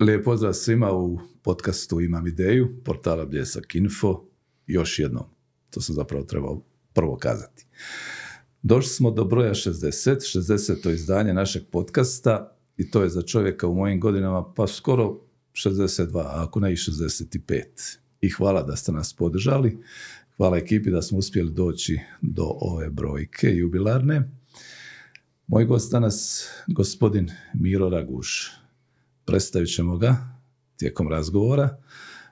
Lijep pozdrav svima u podcastu Imam ideju, portala Bljesak Info. Još jednom, to sam zapravo trebao prvo kazati. Došli smo do broja 60, 60. izdanje našeg podcasta i to je za čovjeka u mojim godinama pa skoro 62, ako ne i 65. I hvala da ste nas podržali. Hvala ekipi da smo uspjeli doći do ove brojke jubilarne. Moj gost danas, gospodin Miro Raguš. Predstavit ćemo ga tijekom razgovora.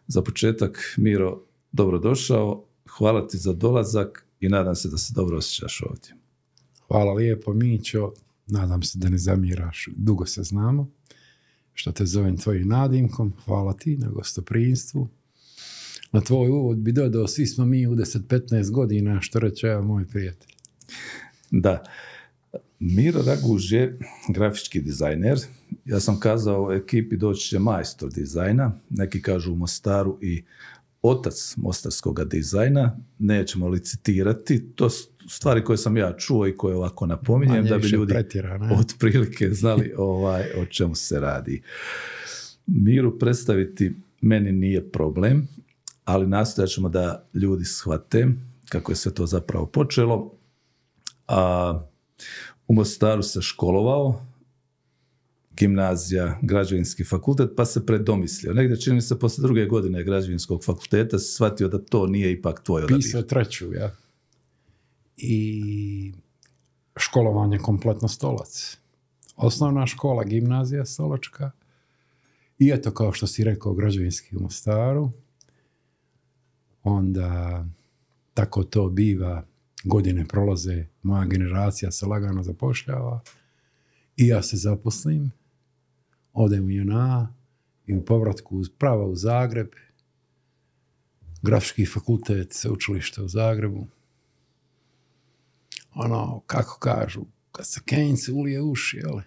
Za početak, Miro, dobrodošao. Hvala ti za dolazak i nadam se da se dobro osjećaš ovdje. Hvala lijepo, Mićo. Nadam se da ne zamiraš. Dugo se znamo. Što te zovem tvojim nadimkom. Hvala ti na gostoprinstvu. Na tvoj uvod bi dodao, svi smo mi u 10-15 godina, što reče ja, moj prijatelj. Da. Miro Raguž je grafički dizajner. Ja sam kazao ekipi doći će majstor dizajna. Neki kažu u Mostaru i otac mostarskog dizajna. Nećemo licitirati. To su stvari koje sam ja čuo i koje ovako napominjem da bi ljudi otprilike znali ovaj, o čemu se radi. Miru predstaviti meni nije problem, ali nastojat ćemo da ljudi shvate kako je sve to zapravo počelo. A, u Mostaru se školovao, gimnazija, građevinski fakultet, pa se predomislio. Negdje čini se posle druge godine građevinskog fakulteta se shvatio da to nije ipak tvoj odabir. Pisao treću, ja. I školovanje kompletno stolac. Osnovna škola, gimnazija stolačka. I eto, kao što si rekao, građevinski u Mostaru. Onda tako to biva godine prolaze, moja generacija se lagano zapošljava i ja se zaposlim, odem u JNA i u povratku prava u Zagreb, grafički fakultet, sveučilište u Zagrebu. Ono, kako kažu, kad se Keynes ulije uši, jel?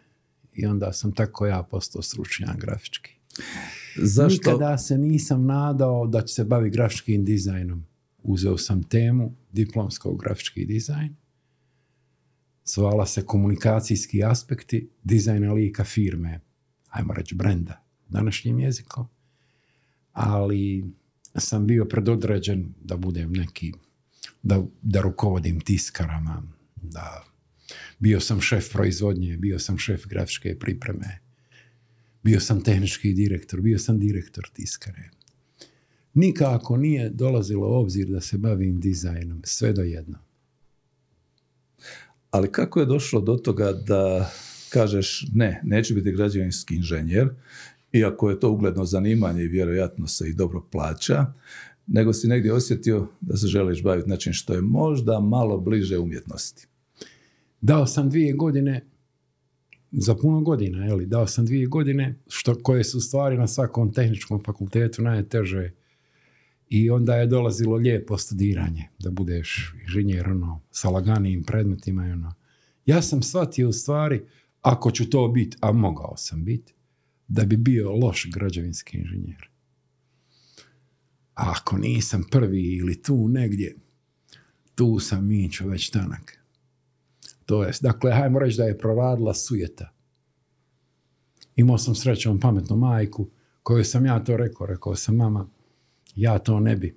I onda sam tako ja postao stručnjak grafički. Zašto? Nikada se nisam nadao da će se baviti grafičkim dizajnom uzeo sam temu diplomskog grafički dizajn. Zvala se komunikacijski aspekti dizajna lika firme, ajmo reći brenda, današnjim jezikom. Ali sam bio predodređen da budem neki, da, da rukovodim tiskarama, da bio sam šef proizvodnje, bio sam šef grafičke pripreme, bio sam tehnički direktor, bio sam direktor tiskare nikako nije dolazilo u obzir da se bavim dizajnom, sve do jedno. Ali kako je došlo do toga da kažeš ne, neću biti građevinski inženjer, iako je to ugledno zanimanje i vjerojatno se i dobro plaća, nego si negdje osjetio da se želiš baviti nečim što je možda malo bliže umjetnosti. Dao sam dvije godine, za puno godina, jeli, dao sam dvije godine, što, koje su stvari na svakom tehničkom fakultetu najteže i onda je dolazilo lijepo studiranje, da budeš inženjer ono, sa laganijim predmetima ono. Ja sam shvatio u stvari, ako ću to biti, a mogao sam biti, da bi bio loš građevinski inženjer. A ako nisam prvi ili tu negdje, tu sam minčo već tanak. To je, dakle, hajmo reći da je proradila sujeta. Imao sam srećom pametnu majku, kojoj sam ja to rekao, rekao sam mama, ja to ne bi.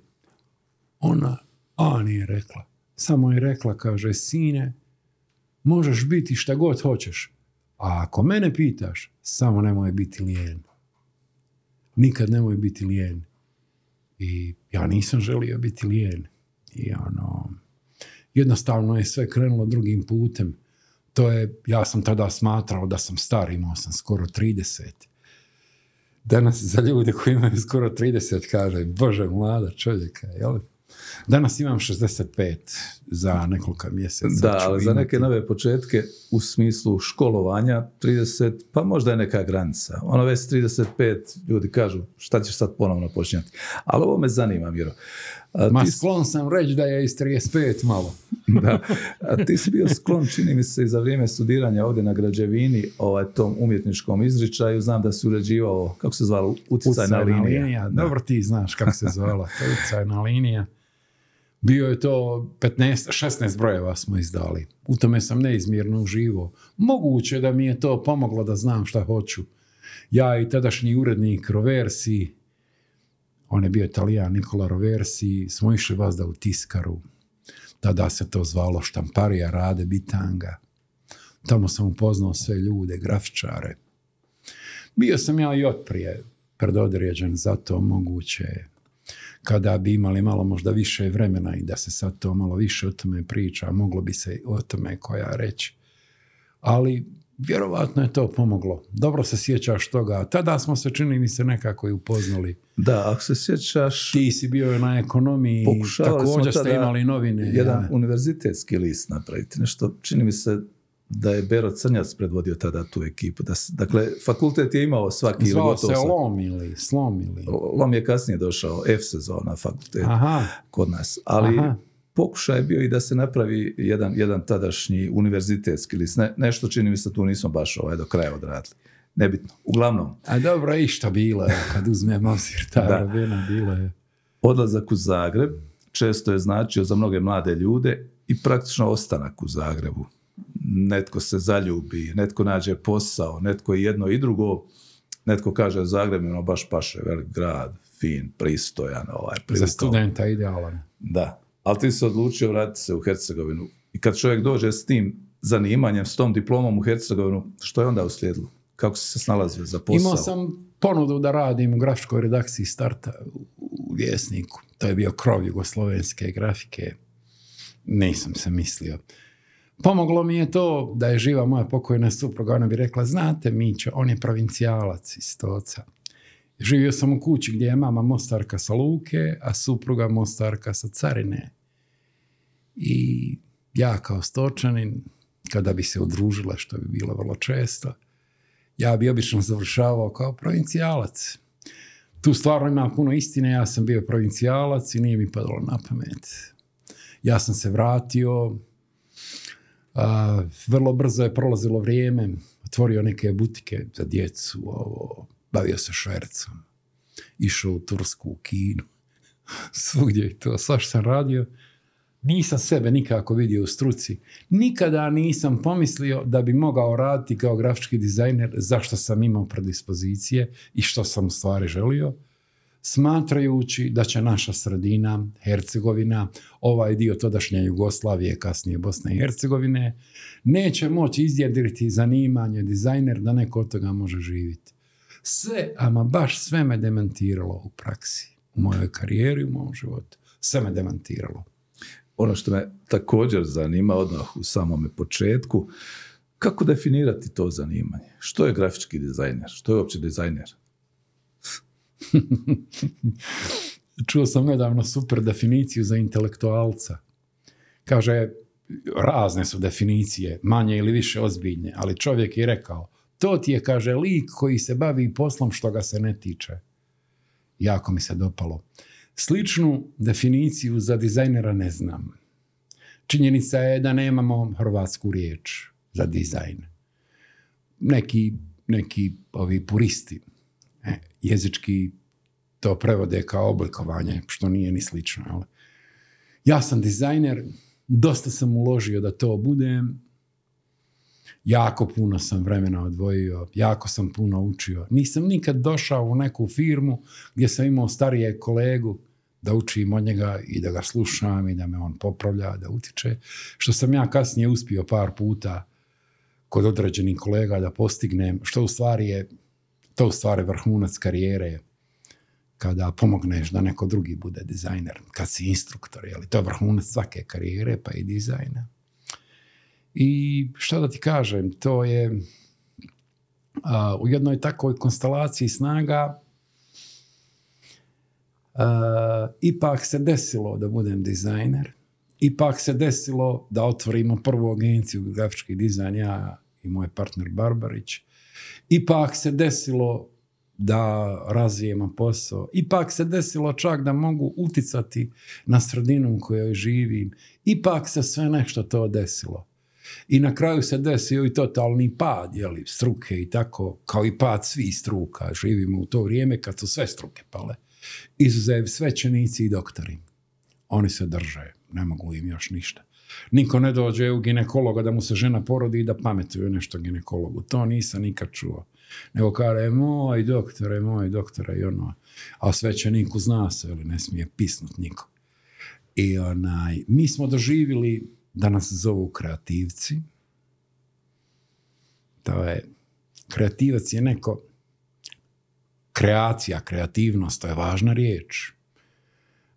Ona, a nije rekla. Samo je rekla, kaže, sine, možeš biti šta god hoćeš. A ako mene pitaš, samo nemoj biti lijen. Nikad nemoj biti lijen. I ja nisam želio biti lijen. I ono, jednostavno je sve krenulo drugim putem. To je, ja sam tada smatrao da sam star, imao sam skoro 30 Danas za ljude koji imaju skoro 30 kaže, bože, mlada čovjeka, jel? Danas imam 65 za nekoliko mjeseca. Da, ali za neke nove početke u smislu školovanja 30, pa možda je neka granica. Ono već 35 ljudi kažu šta ćeš sad ponovno počinjati. Ali ovo me zanima, Miro. Ma sklon sam reći da je iz 35 malo. da. A ti si bio sklon, čini mi se, i za vrijeme studiranja ovdje na građevini, ovaj, tom umjetničkom izričaju. Znam da si uređivao, kako se zvalo, utjecajna linija. linija. Dobro ti znaš kako se zvala, utjecajna linija. Bio je to 15, 16 brojeva smo izdali. U tome sam neizmjerno uživo. Moguće da mi je to pomoglo da znam šta hoću. Ja i tadašnji urednik Roversi, on je bio italijan Nikola Roversi, smo išli vazda u tiskaru. Tada se to zvalo štamparija Rade Bitanga. Tamo sam upoznao sve ljude, grafičare. Bio sam ja i otprije predodređen za to moguće kada bi imali malo možda više vremena i da se sad to malo više o tome priča, moglo bi se o tome koja reći. Ali vjerovatno je to pomoglo. Dobro se sjećaš toga. Tada smo se, čini mi se, nekako i upoznali. Da, ako se sjećaš... Ti si bio na ekonomiji, također ste imali novine. Jedan univerzitetski list napraviti. Nešto, čini mi se da je Bero Crnjac predvodio tada tu ekipu. Da, dakle, fakultet je imao svaki... Zvao se Lom ili Slom ili... Lom je kasnije došao, F se zvao na fakultet kod nas. Ali Aha. pokušaj je bio i da se napravi jedan, jedan tadašnji univerzitetski list. Ne, nešto čini mi se tu nismo baš ovaj do kraja odradili. Nebitno. Uglavnom. A dobro, i što bilo je, kad uzmemo obzir ta rabina, bilo je. Odlazak u Zagreb često je značio za mnoge mlade ljude i praktično ostanak u Zagrebu netko se zaljubi, netko nađe posao, netko jedno i drugo, netko kaže Zagreb ono baš paše, velik grad, fin, pristojan. Ovaj, Za studenta idealan. Da, ali ti se odlučio vratiti se u Hercegovinu. I kad čovjek dođe s tim zanimanjem, s tom diplomom u Hercegovinu, što je onda uslijedilo? Kako si se snalazio za posao? Imao sam ponudu da radim u grafičkoj redakciji starta u Vjesniku. To je bio krov jugoslovenske grafike. Nisam se mislio. Pomoglo mi je to da je živa moja pokojna supruga, ona bi rekla, znate Mićo, on je provincijalac iz Stoca. Živio sam u kući gdje je mama mostarka sa Luke, a supruga mostarka sa Carine. I ja kao stočanin, kada bi se udružila, što bi bilo vrlo često, ja bi obično završavao kao provincijalac. Tu stvarno ima puno istine, ja sam bio provincijalac i nije mi padalo na pamet. Ja sam se vratio, vrlo brzo je prolazilo vrijeme, otvorio neke butike za djecu, ovo, bavio se švercom, išao u Tursku, u Kinu, svugdje i to, sva sam radio, nisam sebe nikako vidio u struci. Nikada nisam pomislio da bi mogao raditi kao grafički dizajner zašto sam imao predispozicije i što sam u stvari želio smatrajući da će naša sredina, Hercegovina, ovaj dio todašnje Jugoslavije, kasnije Bosne i Hercegovine, neće moći izjedriti zanimanje dizajner da neko od toga može živjeti. Sve, ama baš sve me demantiralo u praksi, u mojoj karijeri, u mojom životu. Sve me demantiralo. Ono što me također zanima odmah u samome početku, kako definirati to zanimanje? Što je grafički dizajner? Što je uopće dizajner? Čuo sam nedavno super definiciju za intelektualca. Kaže, razne su definicije, manje ili više ozbiljne, ali čovjek je rekao, to ti je, kaže, lik koji se bavi poslom što ga se ne tiče. Jako mi se dopalo. Sličnu definiciju za dizajnera ne znam. Činjenica je da nemamo hrvatsku riječ za dizajn. Neki, neki ovi puristi e, jezički to prevode kao oblikovanje, što nije ni slično. Ali. Ja sam dizajner, dosta sam uložio da to budem, jako puno sam vremena odvojio, jako sam puno učio. Nisam nikad došao u neku firmu gdje sam imao starije kolegu da učim od njega i da ga slušam i da me on popravlja, da utiče. Što sam ja kasnije uspio par puta kod određenih kolega da postignem, što u stvari je, to u stvari vrhunac karijere kada pomogneš da neko drugi bude dizajner, kad si instruktor, je to je vrhunac svake karijere, pa i dizajna. I što da ti kažem, to je u jednoj takvoj konstelaciji snaga ipak se desilo da budem dizajner, ipak se desilo da otvorimo prvu agenciju grafički dizajn, ja i moj partner Barbarić, ipak se desilo da razvijemo posao. Ipak se desilo čak da mogu uticati na sredinu u kojoj živim. Ipak se sve nešto to desilo. I na kraju se desio i totalni pad jeli, struke i tako, kao i pad svih struka. Živimo u to vrijeme kad su sve struke pale. Izuzev svećenici i doktori. Oni se drže, ne mogu im još ništa. Niko ne dođe u ginekologa da mu se žena porodi i da pametuje nešto ginekologu. To nisam nikad čuo. Nego kaže, moj doktore, moj doktore, i ono, a svećenik zna se, ili ne smije pisnut niko. I onaj, mi smo doživjeli da nas zovu kreativci. To je, kreativac je neko, kreacija, kreativnost, to je važna riječ.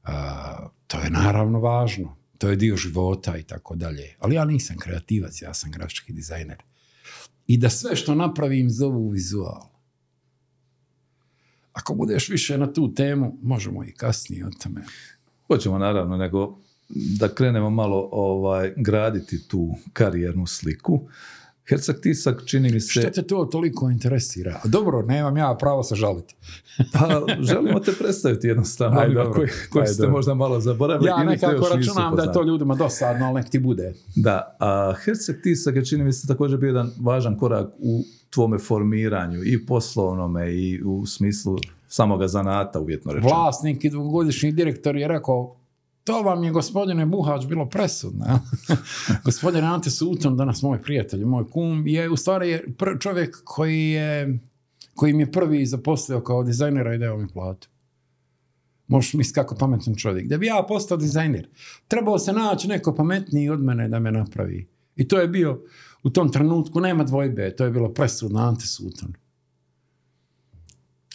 A, to je naravno važno. To je dio života i tako dalje. Ali ja nisam kreativac, ja sam grafički dizajner. I da sve što napravim zovu vizual. Ako budeš više na tu temu, možemo i kasnije o tome. Hoćemo naravno, nego da krenemo malo ovaj, graditi tu karijernu sliku. Herceg Tisak čini mi se... Što te to toliko interesira? Dobro, nemam ja pravo se žaliti. pa želimo te predstaviti jednostavno, Aj, dobro. koji, koji ste možda malo zaboravili. Ja nekako računam da je to ljudima dosadno, ali nek ti bude. Da, a Herceg Tisak je čini mi se također bio jedan važan korak u tvome formiranju i poslovnome i u smislu samoga zanata uvjetno rečeno. Vlasnik i dvogodišnji direktor je rekao to vam je gospodine Buhać bilo presudno. Gospodin Ante Suton, danas moj prijatelj, moj kum, je u stvari je čovjek koji je koji mi je prvi zaposlio kao dizajnera i dao mi platu. Možeš misliti kako pametan čovjek. Da bi ja postao dizajner, trebao se naći neko pametniji od mene da me napravi. I to je bio, u tom trenutku, nema dvojbe, to je bilo presudno Ante Suton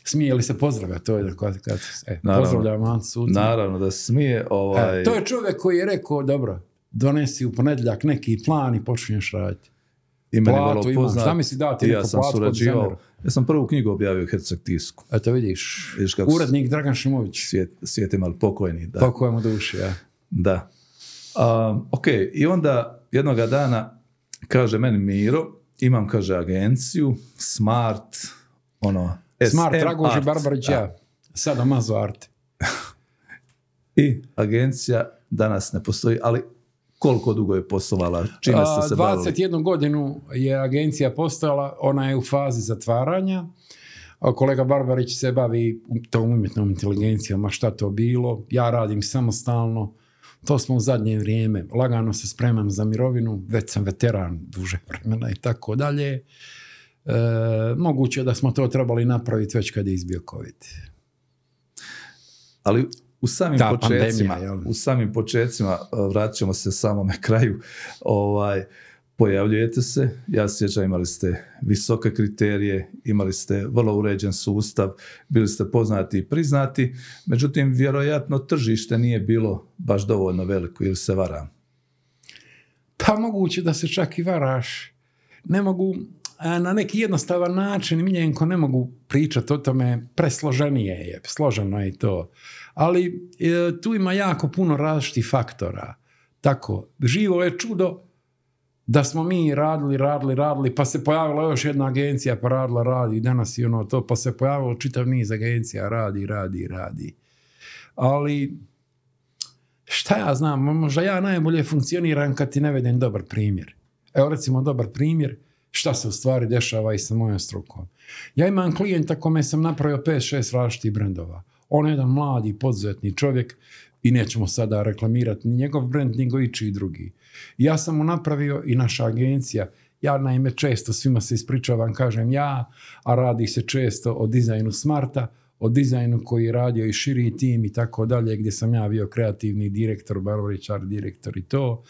smije li se pozdravlja, to je kad, kad e, pozdravljam Naravno da smije. Ovaj... E, to je čovjek koji je rekao, dobro, donesi u ponedjeljak neki plan i počinješ raditi. I meni Platu imaš, šta misli dati ja sam surađivao, ja sam prvu knjigu objavio Herceg Tisku. Eto vidiš, vidiš kako urednik Dragan Šimović. Svijet, svijet ali pokojni. Da. Pokojemo duši, ja. Da. Um, ok, i onda jednoga dana kaže meni Miro, imam, kaže, agenciju, Smart, ono, Smart, Dragoži, Barbarić, ja. Sada Mazo Art. I agencija danas ne postoji, ali koliko dugo je poslovala? Čime ste se 21 godinu je agencija postojala, ona je u fazi zatvaranja. Kolega Barbarić se bavi tom umjetnom inteligencijom, a šta to bilo. Ja radim samostalno. To smo u zadnje vrijeme. Lagano se spremam za mirovinu. Već sam veteran duže vremena i tako dalje. E, moguće da smo to trebali napraviti već kad je izbio COVID. Ali u samim početcima, u samim početcima, e, vratit ćemo se samome kraju, ovaj, pojavljujete se, ja se sjećam imali ste visoke kriterije, imali ste vrlo uređen sustav, bili ste poznati i priznati, međutim vjerojatno tržište nije bilo baš dovoljno veliko ili se varam? Pa moguće da se čak i varaš. Ne mogu, na neki jednostavan način, Miljenko, ne mogu pričati o tome, presloženije je, složeno je to. Ali e, tu ima jako puno različitih faktora. Tako, živo je čudo da smo mi radili, radili, radili, pa se pojavila još jedna agencija pa radila, radi danas i ono to, pa se pojavilo čitav niz agencija, radi, radi, radi. Ali, šta ja znam, možda ja najbolje funkcioniram kad ti ne vedem dobar primjer. Evo recimo dobar primjer, šta se u stvari dešava i sa mojom strukom. Ja imam klijenta kome sam napravio 5-6 različitih brendova. On je jedan mladi, poduzetni čovjek i nećemo sada reklamirati ni njegov brend, ni go ići i drugi. Ja sam mu napravio i naša agencija. Ja naime često svima se ispričavam, kažem ja, a radi se često o dizajnu smarta, o dizajnu koji je radio i širi tim i tako dalje, gdje sam ja bio kreativni direktor, Barbarić direktor i to,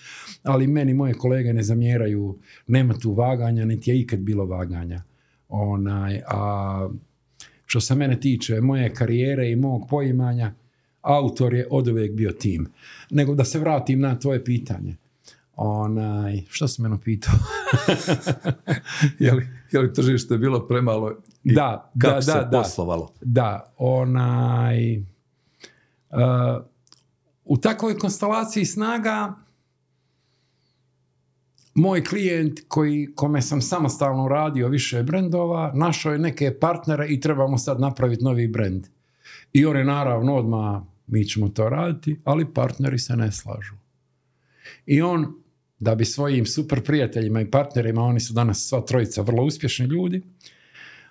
ali meni moje kolege ne zamjeraju, nema tu vaganja, niti je ikad bilo vaganja. Onaj, a što se mene tiče moje karijere i mog poimanja, autor je od uvijek bio tim. Nego da se vratim na tvoje pitanje. Onaj, što si mene pitao? je, li, je li tržište bilo premalo i da, kako da, se da, poslovalo? Da, onaj, uh, u takvoj konstelaciji snaga moj klijent koji, kome sam samostalno radio više brendova, našao je neke partnere i trebamo sad napraviti novi brend. I on je naravno odmah, mi ćemo to raditi, ali partneri se ne slažu. I on da bi svojim super prijateljima i partnerima, oni su danas sva trojica vrlo uspješni ljudi,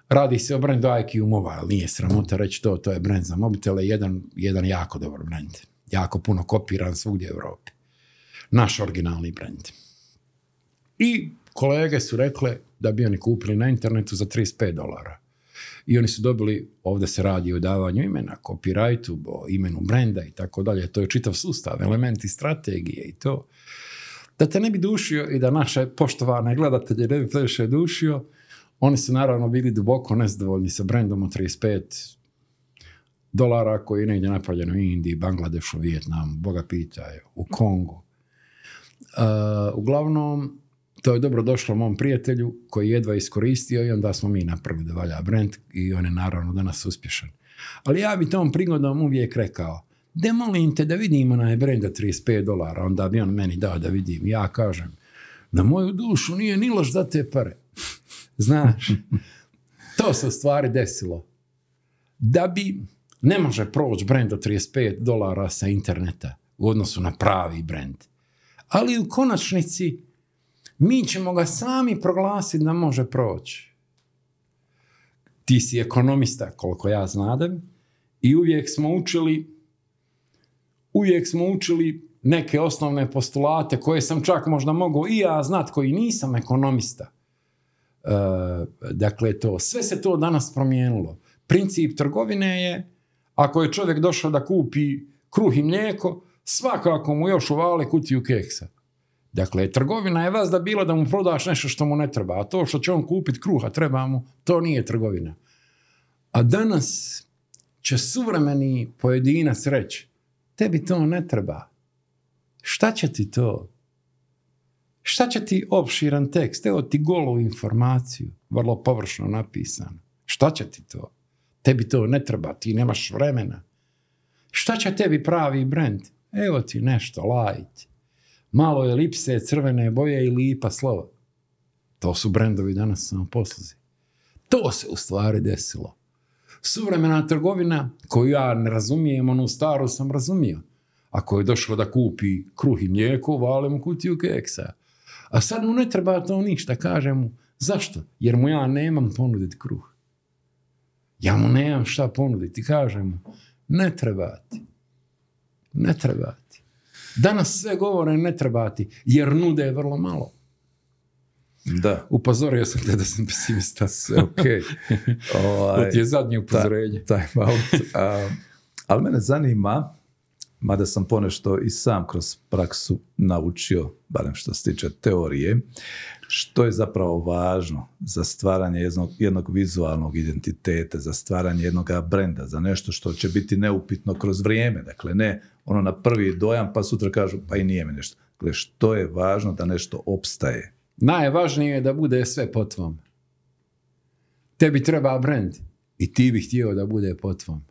radi se o brendu IQ Mobile, nije sramota reći to, to je brend za mobitele, jedan, jedan jako dobar brend, jako puno kopiran svugdje u Europi. Naš originalni brend. I kolege su rekle, da bi oni kupili na internetu za 35 dolara. I oni su dobili, ovdje se radi o davanju imena, copyrightu, o imenu brenda i tako dalje. To je čitav sustav, elementi strategije i to. Da te ne bi dušio i da naše poštovane gledatelje ne bi previše dušio, oni su naravno bili duboko nezadovoljni sa brendom od 35 dolara koji je negdje napravljen u Indiji, Bangladešu, Vijetnamu, Boga pitaju, u Kongu. Uh, uglavnom, to je dobro došlo mom prijatelju koji je jedva iskoristio i onda smo mi napravili da valja brand i on je naravno danas uspješan. Ali ja bi tom prigodom uvijek rekao, de molim te da vidimo na brand 35 dolara, onda bi on meni dao da vidim. Ja kažem, na moju dušu nije ni loš za te pare. Znaš, to se stvari desilo. Da bi, ne može proći brand od 35 dolara sa interneta u odnosu na pravi brand. Ali u konačnici mi ćemo ga sami proglasiti da može proći. Ti si ekonomista, koliko ja znadem, i uvijek smo učili uvijek smo učili neke osnovne postulate koje sam čak možda mogao i ja znat koji nisam ekonomista. E, dakle, to, sve se to danas promijenilo. Princip trgovine je, ako je čovjek došao da kupi kruh i mlijeko, svakako mu još uvale kutiju keksa. Dakle, trgovina je vas da bilo da mu prodaš nešto što mu ne treba, a to što će on kupiti kruha treba mu, to nije trgovina. A danas će suvremeni pojedinac reći, tebi to ne treba. Šta će ti to? Šta će ti opširan tekst? Evo ti golu informaciju, vrlo površno napisano. Šta će ti to? Tebi to ne treba, ti nemaš vremena. Šta će tebi pravi brand? Evo ti nešto, light malo elipse, crvene boje i lipa slova. To su brendovi danas samo posluzi. To se u stvari desilo. Suvremena trgovina, koju ja ne razumijem, onu staru sam razumio. Ako je došlo da kupi kruh i mlijeko, vale mu kutiju keksa. A sad mu ne treba to ništa, kaže mu. Zašto? Jer mu ja nemam ponuditi kruh. Ja mu nemam šta ponuditi, kažem mu. Ne treba ti. Ne treba ti. Danas sve govore ne trebati, jer nude vrlo malo. Da. Upozorio sam te da sam pesimista. Sve ok. Ovaj, to ti je zadnje upozorenje. Time out. ali mene zanima, mada sam ponešto i sam kroz praksu naučio, barem što se tiče teorije, što je zapravo važno za stvaranje jednog, jednog vizualnog identiteta, za stvaranje jednog brenda, za nešto što će biti neupitno kroz vrijeme. Dakle, ne ono na prvi dojam, pa sutra kažu, pa i nije mi nešto. Dakle, što je važno da nešto opstaje? Najvažnije je da bude sve po tvom. Tebi treba brend i ti bi htio da bude po tvom.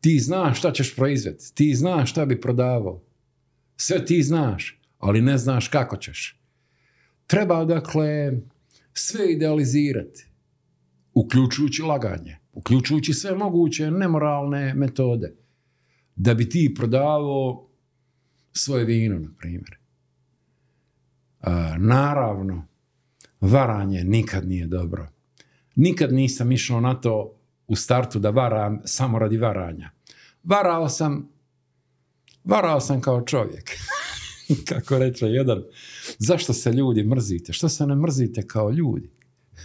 Ti znaš šta ćeš proizvesti, ti znaš šta bi prodavao. Sve ti znaš, ali ne znaš kako ćeš. Treba, dakle, sve idealizirati, uključujući laganje, uključujući sve moguće nemoralne metode da bi ti prodavao svoje vino, na primjer. Naravno, varanje nikad nije dobro. Nikad nisam išao na to u startu da varam samo radi varanja. Varao sam, varao sam kao čovjek. Kako reče jedan, zašto se ljudi mrzite? Što se ne mrzite kao ljudi?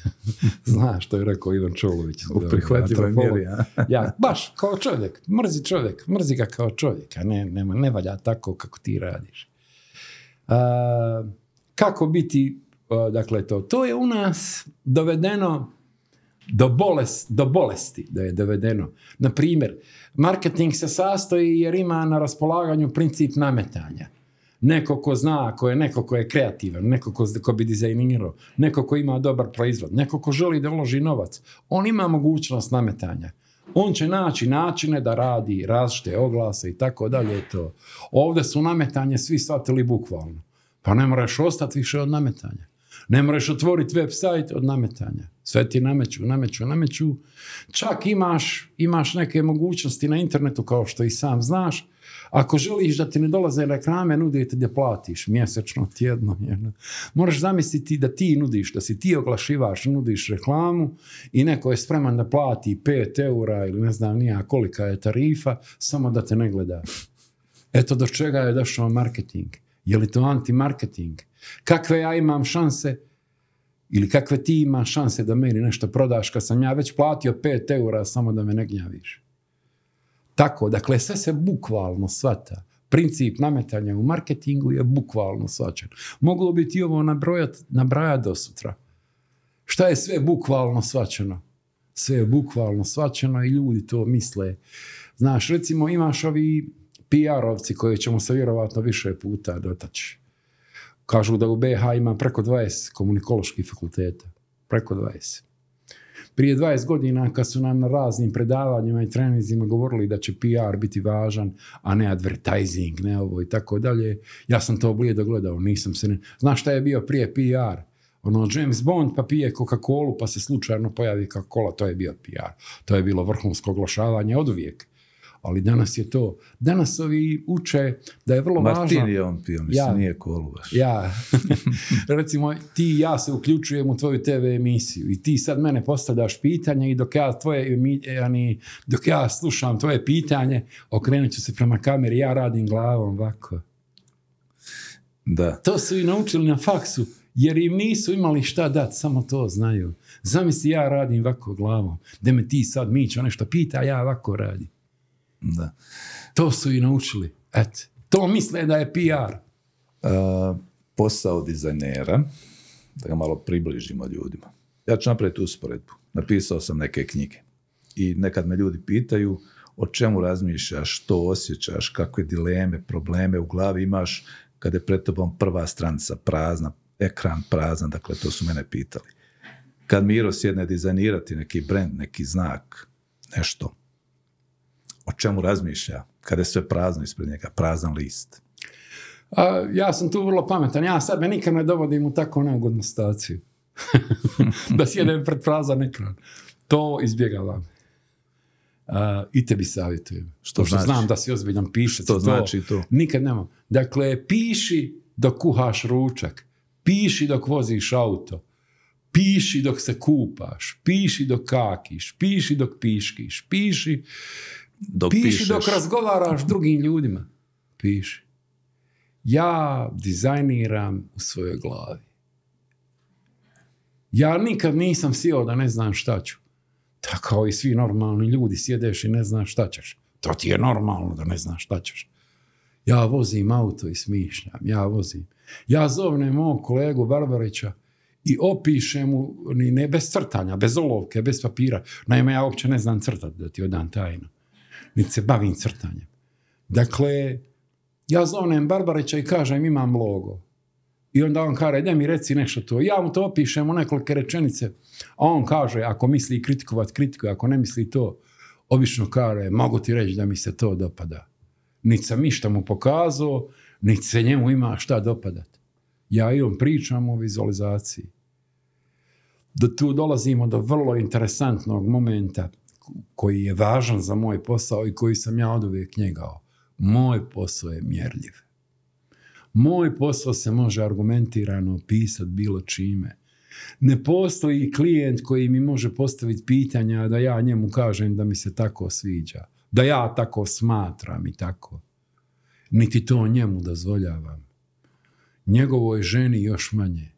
Znaš što je rekao Ivan Čolović. U prihvatljivoj mjeri, ja, baš kao čovjek. Mrzi čovjek. Mrzi ga kao čovjeka. Ne, nema, ne valja tako kako ti radiš. Kako biti, dakle to, to je u nas dovedeno do, bolest, do bolesti da je dovedeno. Na primjer, marketing se sastoji jer ima na raspolaganju princip nametanja neko ko zna, ko je neko ko je kreativan, neko ko, ko bi dizajnirao, neko ko ima dobar proizvod, neko ko želi da uloži novac, on ima mogućnost nametanja. On će naći načine da radi različite oglase i tako dalje. To. Ovdje su nametanje svi shvatili bukvalno. Pa ne moraš ostati više od nametanja. Ne moraš otvoriti web sajt od nametanja. Sve ti nameću, nameću, nameću. Čak imaš, imaš neke mogućnosti na internetu kao što i sam znaš ako želiš da ti ne dolaze reklame, nudite da platiš mjesečno, tjedno. Jedno. Moraš zamisliti da ti nudiš, da si ti oglašivaš, nudiš reklamu i neko je spreman da plati 5 eura ili ne znam nija kolika je tarifa, samo da te ne gleda. Eto do čega je došao marketing. Je li to anti-marketing? Kakve ja imam šanse Ili kakve ti ima šanse da meni nešto prodaš kad sam ja već platio 5 eura samo da me ne gnjaviš. Tako, dakle, sve se bukvalno svata. Princip nametanja u marketingu je bukvalno svačan. Moglo bi ti ovo nabrojat, nabrajat do sutra. Šta je sve bukvalno svačano? Sve je bukvalno svačano i ljudi to misle. Znaš, recimo imaš ovi PR-ovci koji ćemo se vjerovatno više puta dotaći. Kažu da u BH ima preko 20 komunikoloških fakulteta. Preko 20. Prije 20 godina kad su nam na raznim predavanjima i trenizima govorili da će PR biti važan, a ne advertising, ne ovo i tako dalje, ja sam to blijedo gledao, nisam se ne... Znaš šta je bio prije PR? Ono, James Bond pa pije Coca-Cola pa se slučajno pojavi Coca-Cola, to je bio PR. To je bilo vrhunsko oglašavanje od uvijek ali danas je to. Danas ovi uče da je vrlo Martin važno... je on pio, mislim, Ja. nije kolu baš. Ja, recimo ti i ja se uključujem u tvoju TV emisiju i ti sad mene postavljaš pitanje i dok ja tvoje emi- ani, dok ja slušam tvoje pitanje, okrenut ću se prema kameri, ja radim glavom ovako. Da. To su i naučili na faksu, jer im nisu imali šta dat, samo to znaju. Zamisli ja radim ovako glavom, da me ti sad Mićo nešto pita, a ja ovako radim. Da. To su i naučili. Eto, to misle da je PR. A, posao dizajnera, da ga malo približimo ljudima. Ja ću napraviti usporedbu. Napisao sam neke knjige. I nekad me ljudi pitaju o čemu razmišljaš, što osjećaš, kakve dileme, probleme u glavi imaš kada je pred tobom prva stranica prazna, ekran prazan, dakle to su mene pitali. Kad Miro sjedne dizajnirati neki brand, neki znak, nešto, o čemu razmišlja kada je sve prazno ispred njega, prazan list. A, ja sam tu vrlo pametan. Ja sebe nikad ne dovodim u tako neugodnu staciju. da sjedem pred prazan ekran. To izbjegavam. A, I tebi savjetujem. Što Pošto znači? znam da si ozbiljan pišec. Što znači to? Nikad nema. Dakle, piši dok kuhaš ručak. Piši dok voziš auto. Piši dok se kupaš. Piši dok kakiš. Piši dok piškiš. Piši, Dok piši pišeš. dok razgovaraš drugim ljudima. Piši. Ja dizajniram u svojoj glavi. Ja nikad nisam sjeo da ne znam šta ću. Tako kao i svi normalni ljudi sjedeš i ne znaš šta ćeš. To ti je normalno da ne znaš šta ćeš. Ja vozim auto i smišljam. Ja vozim. Ja zovnem mog kolegu Barbarića i opišem mu, ni ne bez crtanja, bez olovke, bez papira. Naime, ja uopće ne znam crtati, da ti odam tajnu. Niti se bavim crtanjem. Dakle, ja zovnem Barbarića i kažem imam logo. I onda on kaže, daj mi reci nešto to. Ja mu to opišem u nekolike rečenice. A on kaže, ako misli kritikovat, kritikuje, ako ne misli to, obično kaže, mogu ti reći da mi se to dopada. Niti sam ništa mu pokazao, niti se njemu ima šta dopadat. Ja i on pričam o vizualizaciji. Do tu dolazimo do vrlo interesantnog momenta koji je važan za moj posao i koji sam ja od uvijek njegao. Moj posao je mjerljiv. Moj posao se može argumentirano opisati bilo čime. Ne postoji klijent koji mi može postaviti pitanja da ja njemu kažem da mi se tako sviđa. Da ja tako smatram i tako. Niti to njemu dozvoljavam. Njegovoj ženi još manje.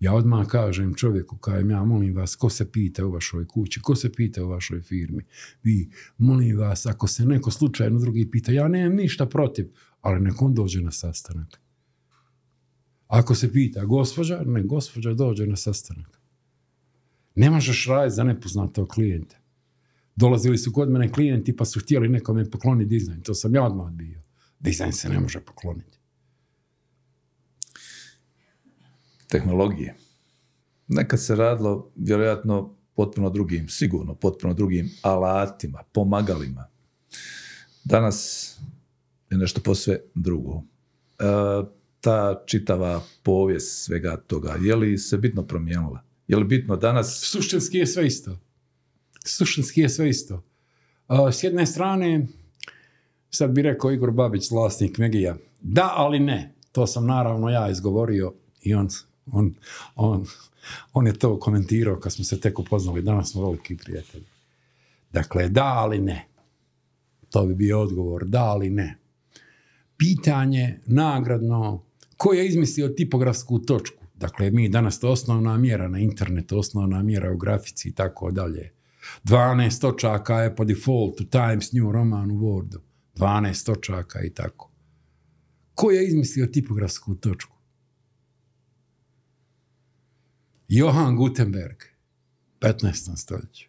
Ja odmah kažem čovjeku, kajem ja, molim vas, ko se pita u vašoj kući, ko se pita u vašoj firmi. Vi, molim vas, ako se neko slučajno drugi pita, ja nemam ništa protiv, ali nek dođe na sastanak. Ako se pita gospođa, ne, gospođa dođe na sastanak. Ne možeš raditi za nepoznatog klijenta. Dolazili su kod mene klijenti pa su htjeli nekome pokloniti dizajn. To sam ja odmah odbio. Dizajn se ne može pokloniti. Tehnologije. Nekad se radilo vjerojatno potpuno drugim, sigurno potpuno drugim alatima, pomagalima. Danas je nešto posve drugo. E, ta čitava povijest svega toga, je li se bitno promijenila? Je li bitno danas Suštinski je sve isto. Suštinski je sve isto. A, s jedne strane, sad bi rekao Igor Babić, vlasnik Megija, da, ali ne. To sam naravno ja izgovorio i on, on, on, on je to komentirao kad smo se tek upoznali. Danas smo veliki prijatelji. Dakle, da, ali ne. To bi bio odgovor, da, ali ne. Pitanje nagradno, ko je izmislio tipografsku točku? Dakle, mi danas to osnovna mjera na internetu, osnovna mjera u grafici i tako dalje. 12 točaka je po defaultu Times New Roman u Wordu. 12 točaka i tako. Ko je izmislio tipografsku točku? Johann Gutenberg, 15. stoljeću,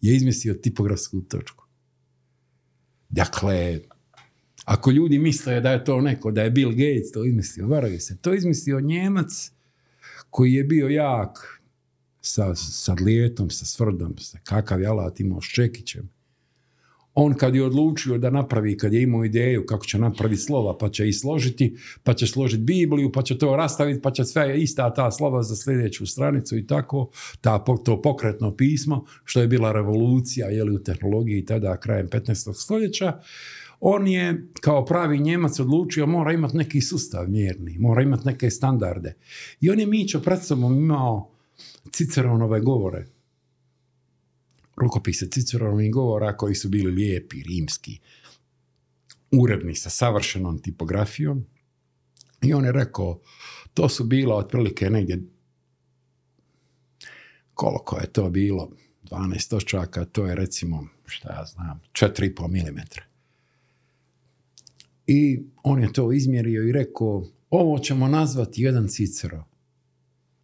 je izmislio tipografsku točku. Dakle, ako ljudi misle da je to neko, da je Bill Gates to izmislio, varaju se. To izmislio Njemac koji je bio jak sa, sa lijetom, sa svrdom, sa kakav je alat imao s Čekićem. On kad je odlučio da napravi, kad je imao ideju kako će napraviti slova, pa će ih složiti, pa će složiti Bibliju, pa će to rastaviti, pa će sve ista ta slova za sljedeću stranicu i tako, ta, to pokretno pismo, što je bila revolucija jeli, u tehnologiji tada krajem 15. stoljeća, on je kao pravi Njemac odlučio mora imati neki sustav mjerni, mora imati neke standarde. I on je Mićo pred sobom imao Ciceronove govore, rukopise Ciceronovih govora koji su bili lijepi, rimski, uredni sa savršenom tipografijom. I on je rekao, to su bila otprilike negdje, koliko je to bilo, 12 točaka, to je recimo, šta ja znam, 4,5 mm. I on je to izmjerio i rekao, ovo ćemo nazvati jedan Cicero.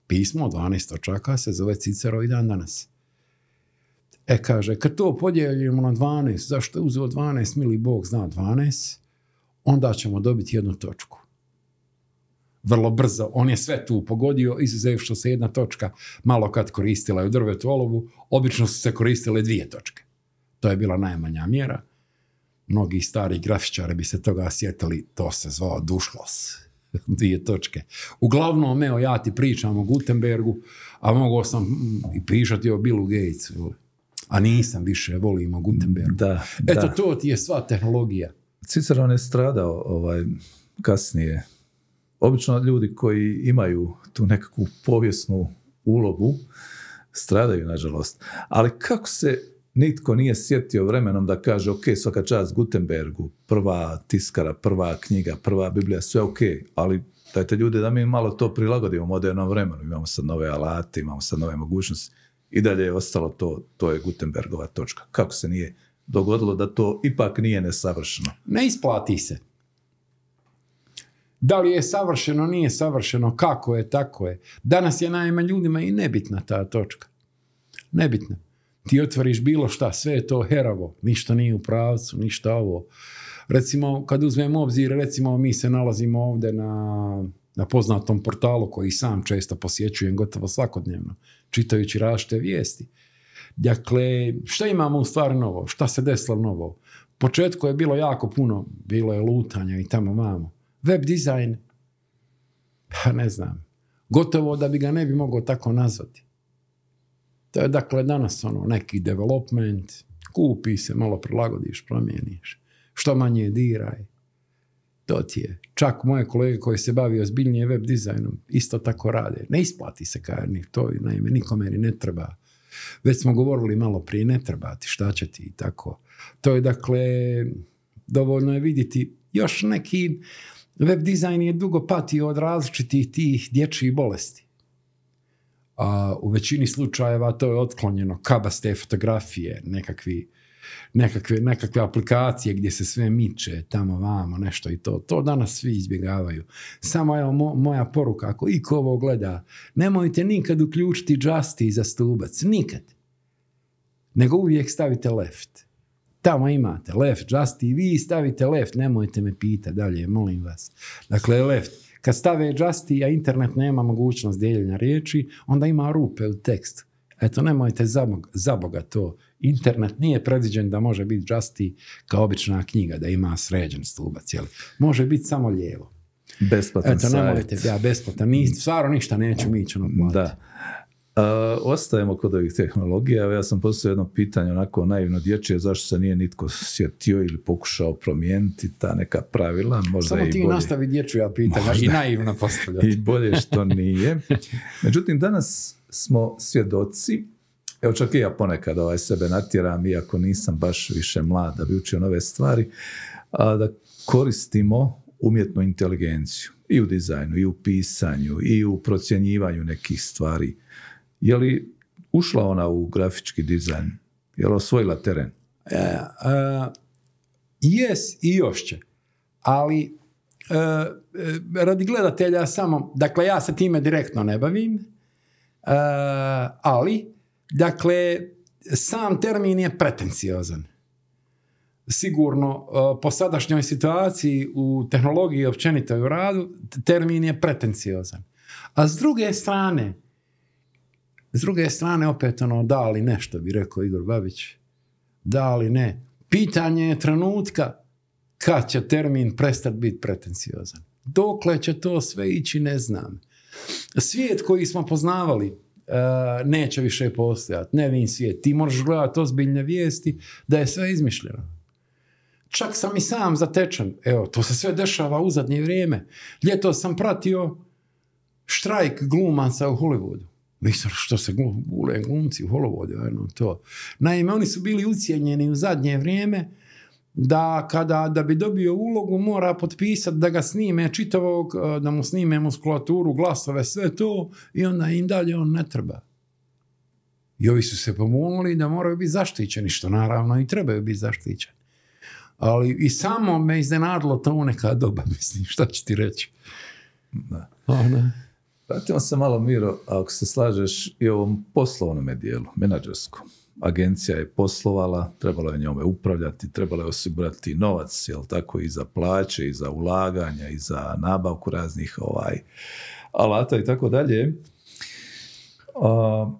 Pismo 12 točaka se zove Cicero i dan danas. E kaže, kad to podijelimo na 12, zašto je uzeo 12, mili Bog zna 12, onda ćemo dobiti jednu točku. Vrlo brzo, on je sve tu pogodio, izuzev što se jedna točka malo kad koristila u drvetu olovu, obično su se koristile dvije točke. To je bila najmanja mjera. Mnogi stari grafičari bi se toga sjetili, to se zvao dušlos. Dvije točke. Uglavnom, evo, ja ti pričam o Gutenbergu, a mogao sam i pričati o Billu Gatesu a nisam više, volimo Gutenberg. Da, Eto, to ti je sva tehnologija. Ciceron je stradao ovaj, kasnije. Obično ljudi koji imaju tu nekakvu povijesnu ulogu stradaju, nažalost. Ali kako se nitko nije sjetio vremenom da kaže ok, svaka čast Gutenbergu, prva tiskara, prva knjiga, prva Biblija, sve ok, ali dajte ljudi da mi malo to prilagodimo u modernom vremenu. Imamo sad nove alate, imamo sad nove mogućnosti i dalje je ostalo to, to je Gutenbergova točka. Kako se nije dogodilo da to ipak nije nesavršeno? Ne isplati se. Da li je savršeno, nije savršeno, kako je, tako je. Danas je naime ljudima i nebitna ta točka. Nebitna. Ti otvoriš bilo šta, sve je to heravo, ništa nije u pravcu, ništa ovo. Recimo, kad uzmemo obzir, recimo mi se nalazimo ovdje na, na poznatom portalu koji sam često posjećujem gotovo svakodnevno čitajući različite vijesti. Dakle, šta imamo u stvari novo? Šta se desilo novo? U početku je bilo jako puno, bilo je lutanja i tamo mamo. Web dizajn, pa ne znam, gotovo da bi ga ne bi mogao tako nazvati. To je dakle danas ono, neki development, kupi se, malo prilagodiš, promijeniš. Što manje diraj. To ti je. Čak moje kolege koji se bavi ozbiljnije web dizajnom isto tako rade. Ne isplati se kaj ni to, naime, nikome ni ne treba. Već smo govorili malo prije, ne treba ti, šta će ti i tako. To je dakle, dovoljno je vidjeti još neki web dizajn je dugo patio od različitih tih dječjih bolesti. A u većini slučajeva to je otklonjeno kabaste fotografije, nekakvi nekakve, nekakve aplikacije gdje se sve miče, tamo vamo, nešto i to. To danas svi izbjegavaju. Samo evo moja poruka, ako iko ovo gleda, nemojte nikad uključiti Justy za stubac, nikad. Nego uvijek stavite left. Tamo imate left, Justy, vi stavite left, nemojte me pitati dalje, molim vas. Dakle, left. Kad stave Justy, a internet nema mogućnost dijeljenja riječi, onda ima rupe u tekstu. Eto, nemojte za Boga to internet nije predviđen da može biti Justy kao obična knjiga, da ima sređen stubac, jel? Može biti samo lijevo. Besplatan Eto, nemojte, ja besplatan, ni, stvarno ništa neću mi ići ono Da. ostajemo kod ovih tehnologija. Ja sam postavio jedno pitanje onako naivno dječje, zašto se nije nitko sjetio ili pokušao promijeniti ta neka pravila. Možda Samo ti bolje. nastavi dječja pitanja i naivno postavljati. I bolje što nije. Međutim, danas smo svjedoci Evo čak i ja ponekad ovaj sebe natjeram, iako nisam baš više mlad da bi učio nove stvari, a da koristimo umjetnu inteligenciju i u dizajnu, i u pisanju, i u procjenjivanju nekih stvari. Je li ušla ona u grafički dizajn? Je li osvojila teren? E, e, jes i još će. Ali e, e, radi gledatelja samo, dakle ja se time direktno ne bavim, ali dakle sam termin je pretenciozan. Sigurno po sadašnjoj situaciji u tehnologiji općenito u radu termin je pretenciozan. A s druge strane, s druge strane opet ono da li nešto bi rekao Igor Babić, da li ne. Pitanje je trenutka kad će termin prestati biti pretenciozan. Dokle će to sve ići, ne znam. Svijet koji smo poznavali uh, neće više postojati. Nevin svijet. Ti moraš gledati ozbiljne vijesti da je sve izmišljeno. Čak sam i sam zatečen. Evo, to se sve dešava u zadnje vrijeme. Ljeto sam pratio štrajk glumaca u Hollywoodu. Mislim, što se gule glumci u Hollywoodu, to. Naime, oni su bili ucijenjeni u zadnje vrijeme da kada da bi dobio ulogu mora potpisati da ga snime čitavog, e, da mu snime muskulaturu, glasove, sve to i onda im dalje on ne treba. I ovi su se pomolili da moraju biti zaštićeni, što naravno i trebaju biti zaštićeni. Ali i samo me iznenadilo to u neka doba, mislim, šta ću ti reći. Da. Vratimo se malo, Miro, ako se slažeš i ovom poslovnom dijelu, menadžerskom agencija je poslovala, trebalo je njome upravljati, trebalo je osigurati novac, jel tako, i za plaće, i za ulaganja, i za nabavku raznih ovaj, alata i tako dalje.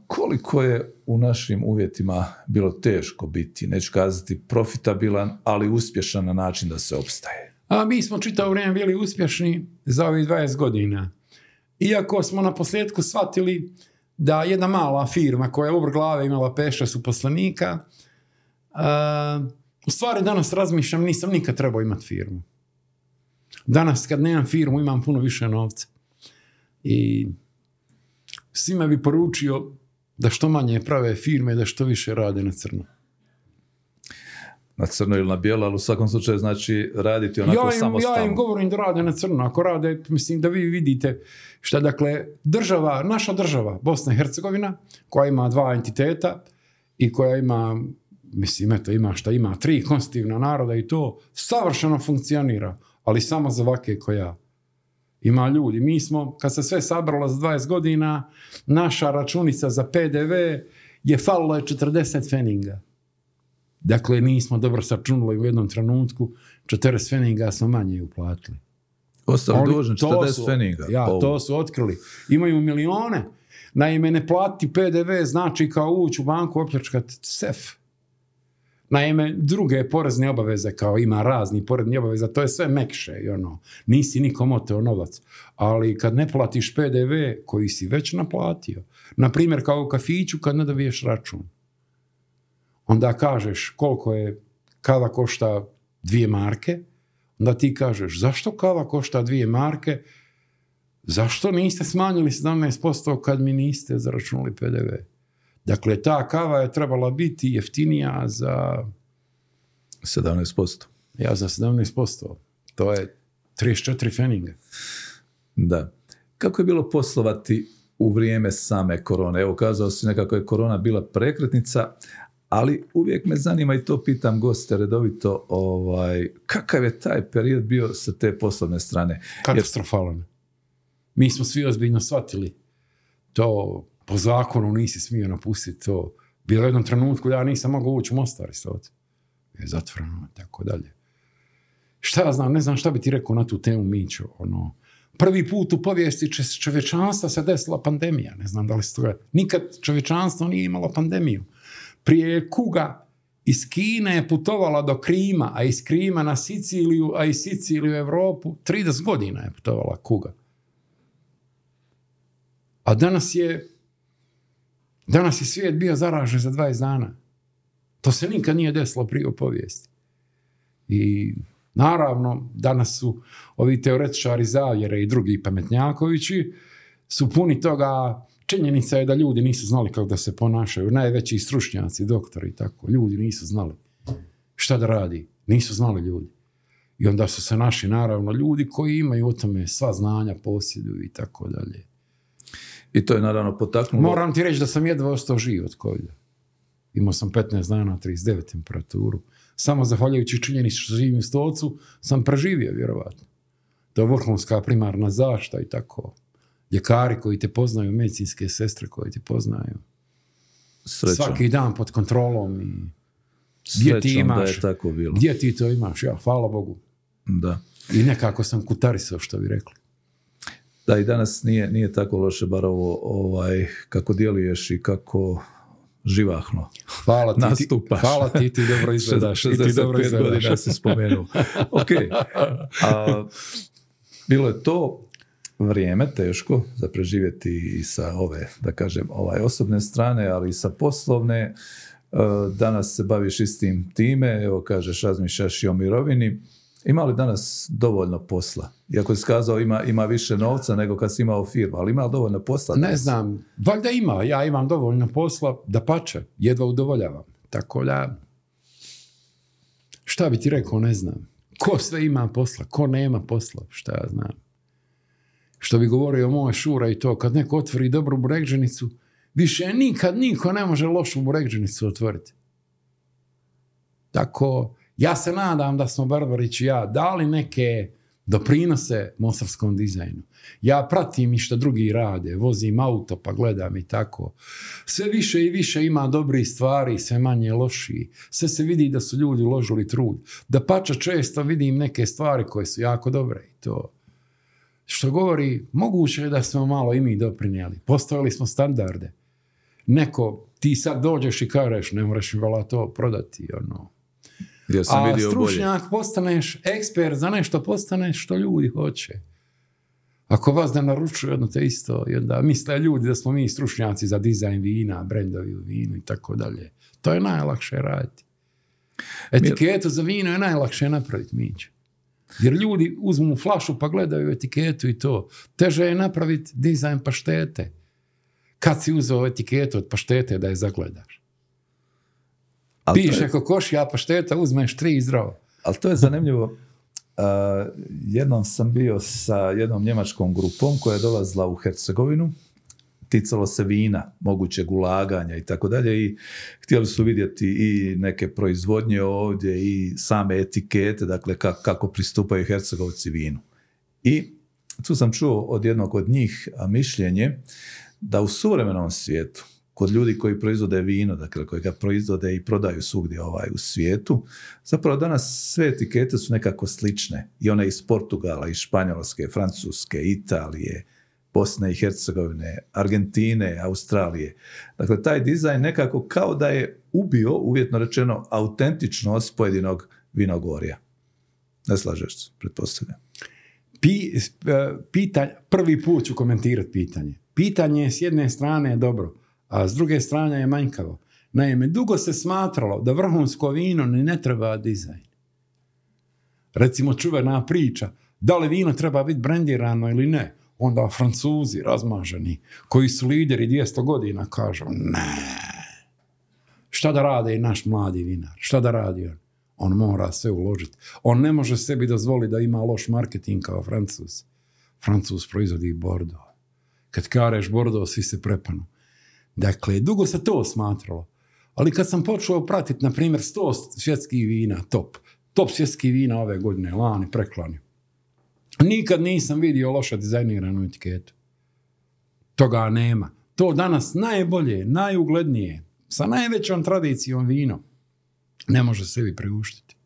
koliko je u našim uvjetima bilo teško biti, neću kazati profitabilan, ali uspješan na način da se opstaje? A mi smo čitao vrijeme bili uspješni za ovih 20 godina. Iako smo na posljedku shvatili da jedna mala firma koja je obr glave imala peša su uh, u stvari danas razmišljam, nisam nikad trebao imati firmu. Danas kad nemam firmu imam puno više novca. I svima bi poručio da što manje prave firme, da što više rade na crno na crno ili na bijelo, ali u svakom slučaju znači raditi onako ja im, samostalno. Ja im govorim da rade na crno. Ako rade, mislim da vi vidite šta dakle, država, naša država, Bosna i Hercegovina, koja ima dva entiteta i koja ima, mislim, eto, ima šta ima, tri konstitutivna naroda i to savršeno funkcionira, ali samo za vake koja ima ljudi. Mi smo, kad se sve sabralo za 20 godina, naša računica za PDV je falilo je 40 feninga. Dakle, nismo dobro sačunuli u jednom trenutku, 40 feninga smo manje uplatili. Ostali dužni 40 feninga. Ja, to su otkrili. Imaju milione. Naime, ne plati PDV znači kao ući u banku opljačkati sef. Naime, druge porezne obaveze, kao ima razni porezni obaveza, to je sve mekše i ono, nisi nikom oteo novac. Ali kad ne platiš PDV koji si već naplatio, na primjer kao u kafiću kad ne dobiješ račun, onda kažeš koliko je kava košta dvije marke, onda ti kažeš zašto kava košta dvije marke, zašto niste smanjili 17% kad mi niste zaračunali PDV? Dakle, ta kava je trebala biti jeftinija za... 17%. Ja, za 17%. To je 34 feninga. Da. Kako je bilo poslovati u vrijeme same korone? Evo, kazao si nekako je korona bila prekretnica, ali uvijek me zanima i to pitam goste redovito, ovaj, kakav je taj period bio sa te poslovne strane? Katastrofalan. Mi smo svi ozbiljno shvatili to po zakonu nisi smio napustiti to. Bilo je jednom trenutku da ja nisam mogao ući u Mostar Je zatvoreno, tako dalje. Šta ja znam, ne znam šta bi ti rekao na tu temu Mićo. Ono, prvi put u povijesti čovječanstva se desila pandemija. Ne znam da li se Nikad čovječanstvo nije imalo pandemiju. Prije kuga iz Kine je putovala do Krima, a iz Krima na Siciliju, a iz Siciliju u Europu. 30 godina je putovala kuga. A danas je danas je svijet bio zaražen za 20 dana. To se nikad nije desilo prije u povijesti. I naravno, danas su ovi teoretičari zavjere i drugi pametnjakovići su puni toga činjenica je da ljudi nisu znali kako da se ponašaju. Najveći stručnjaci, doktori i tako. Ljudi nisu znali šta da radi. Nisu znali ljudi. I onda su se naši, naravno, ljudi koji imaju o tome sva znanja, posjeduju i tako dalje. I to je naravno potaknulo... Moram ti reći da sam jedva ostao živ od covida. Imao sam 15 dana, 39 temperaturu. Samo zahvaljujući činjenici što živim u stolcu, sam preživio, vjerovatno. To je vrhunska primarna zašta i tako. Ljekari koji te poznaju, medicinske sestre koje te poznaju. Srećom. Svaki dan pod kontrolom i gdje ti Srećom da imaš, je tako bilo. gdje ti to imaš, ja, hvala Bogu. Da. I nekako sam kutarisao, što bi rekli. Da, i danas nije, nije tako loše, bar ovo, ovaj, kako djeluješ i kako živahno Hvala ti, ti, nastupaš. hvala ti, ti dobro izgledaš. I ti dobro 65 izgledaš. godina si spomenuo. ok. A, bilo je to vrijeme teško za preživjeti i sa ove, da kažem, ovaj osobne strane, ali i sa poslovne. E, Danas se baviš istim time, evo kažeš, razmišljaš i o mirovini. Ima li danas dovoljno posla? Iako si kazao ima, ima više novca nego kad si imao firmu, ali ima li dovoljno posla? Ne znam, valjda ima, ja imam dovoljno posla, da pače, jedva udovoljavam. Tako da, šta bi ti rekao, ne znam. Ko sve ima posla, ko nema posla, šta ja znam. Što bi govorio moj šura i to, kad neko otvori dobru burekđenicu, više nikad niko ne može lošu burekđenicu otvoriti. Tako, ja se nadam da smo Barbarić i ja dali neke doprinose mostarskom dizajnu. Ja pratim i što drugi rade, vozim auto pa gledam i tako. Sve više i više ima dobrih stvari, sve manje loših. Sve se vidi da su ljudi uložili trud. Da pača često vidim neke stvari koje su jako dobre i to. Što govori, moguće je da smo malo i mi doprinijeli. Postavili smo standarde. Neko, ti sad dođeš i kažeš, ne moraš mi vala to prodati, ono. Gdje sam A vidio bolje. stručnjak postaneš, ekspert za nešto postaneš što ljudi hoće. Ako vas da naručuju jedno te isto, i onda misle ljudi da smo mi stručnjaci za dizajn vina, brendovi u vinu i tako dalje. To je najlakše raditi. Etiketu za vino je najlakše napraviti, Mić. Jer ljudi uzmu flašu pa gledaju etiketu i to. Teže je napraviti dizajn paštete. Kad si uzeo etiketu od paštete da je zagledaš? Ali to je- Piše kokošija pašteta, uzmeš tri i zdravo. Ali to je zanimljivo. A, jednom sam bio sa jednom njemačkom grupom koja je dolazila u Hercegovinu, ticalo se vina, mogućeg ulaganja i tako dalje i htjeli su vidjeti i neke proizvodnje ovdje i same etikete, dakle ka- kako pristupaju Hercegovci vinu. I tu sam čuo od jednog od njih mišljenje da u suvremenom svijetu, kod ljudi koji proizvode vino, dakle koji ga proizvode i prodaju svugdje ovaj u svijetu, zapravo danas sve etikete su nekako slične. I one iz Portugala, iz Španjolske, Francuske, Italije, Bosne i Hercegovine, Argentine, Australije. Dakle, taj dizajn nekako kao da je ubio, uvjetno rečeno, autentičnost pojedinog vinogorja. Ne slažeš se, pretpostavljam. Pi, e, prvi put ću komentirati pitanje. Pitanje je s jedne strane dobro, a s druge strane je manjkavo. Naime, dugo se smatralo da vrhunsko vino ni ne treba dizajn. Recimo čuvena priča, da li vino treba biti brendirano ili ne. Onda francuzi razmaženi, koji su lideri 200 godina, kažu ne. Šta da radi naš mladi vinar? Šta da radi on? On mora sve uložiti. On ne može sebi dozvoliti da ima loš marketing kao Francuz. Francuz proizvodi Bordeaux. Kad kareš Bordeaux, svi se prepanu. Dakle, dugo se to smatralo. Ali kad sam počeo pratiti, na primjer, 100 svjetskih vina, top, top svjetskih vina ove godine, lani, preklani, nikad nisam vidio loše dizajniranu etiketu. Toga nema. To danas najbolje, najuglednije, sa najvećom tradicijom vino, ne može sebi priuštiti.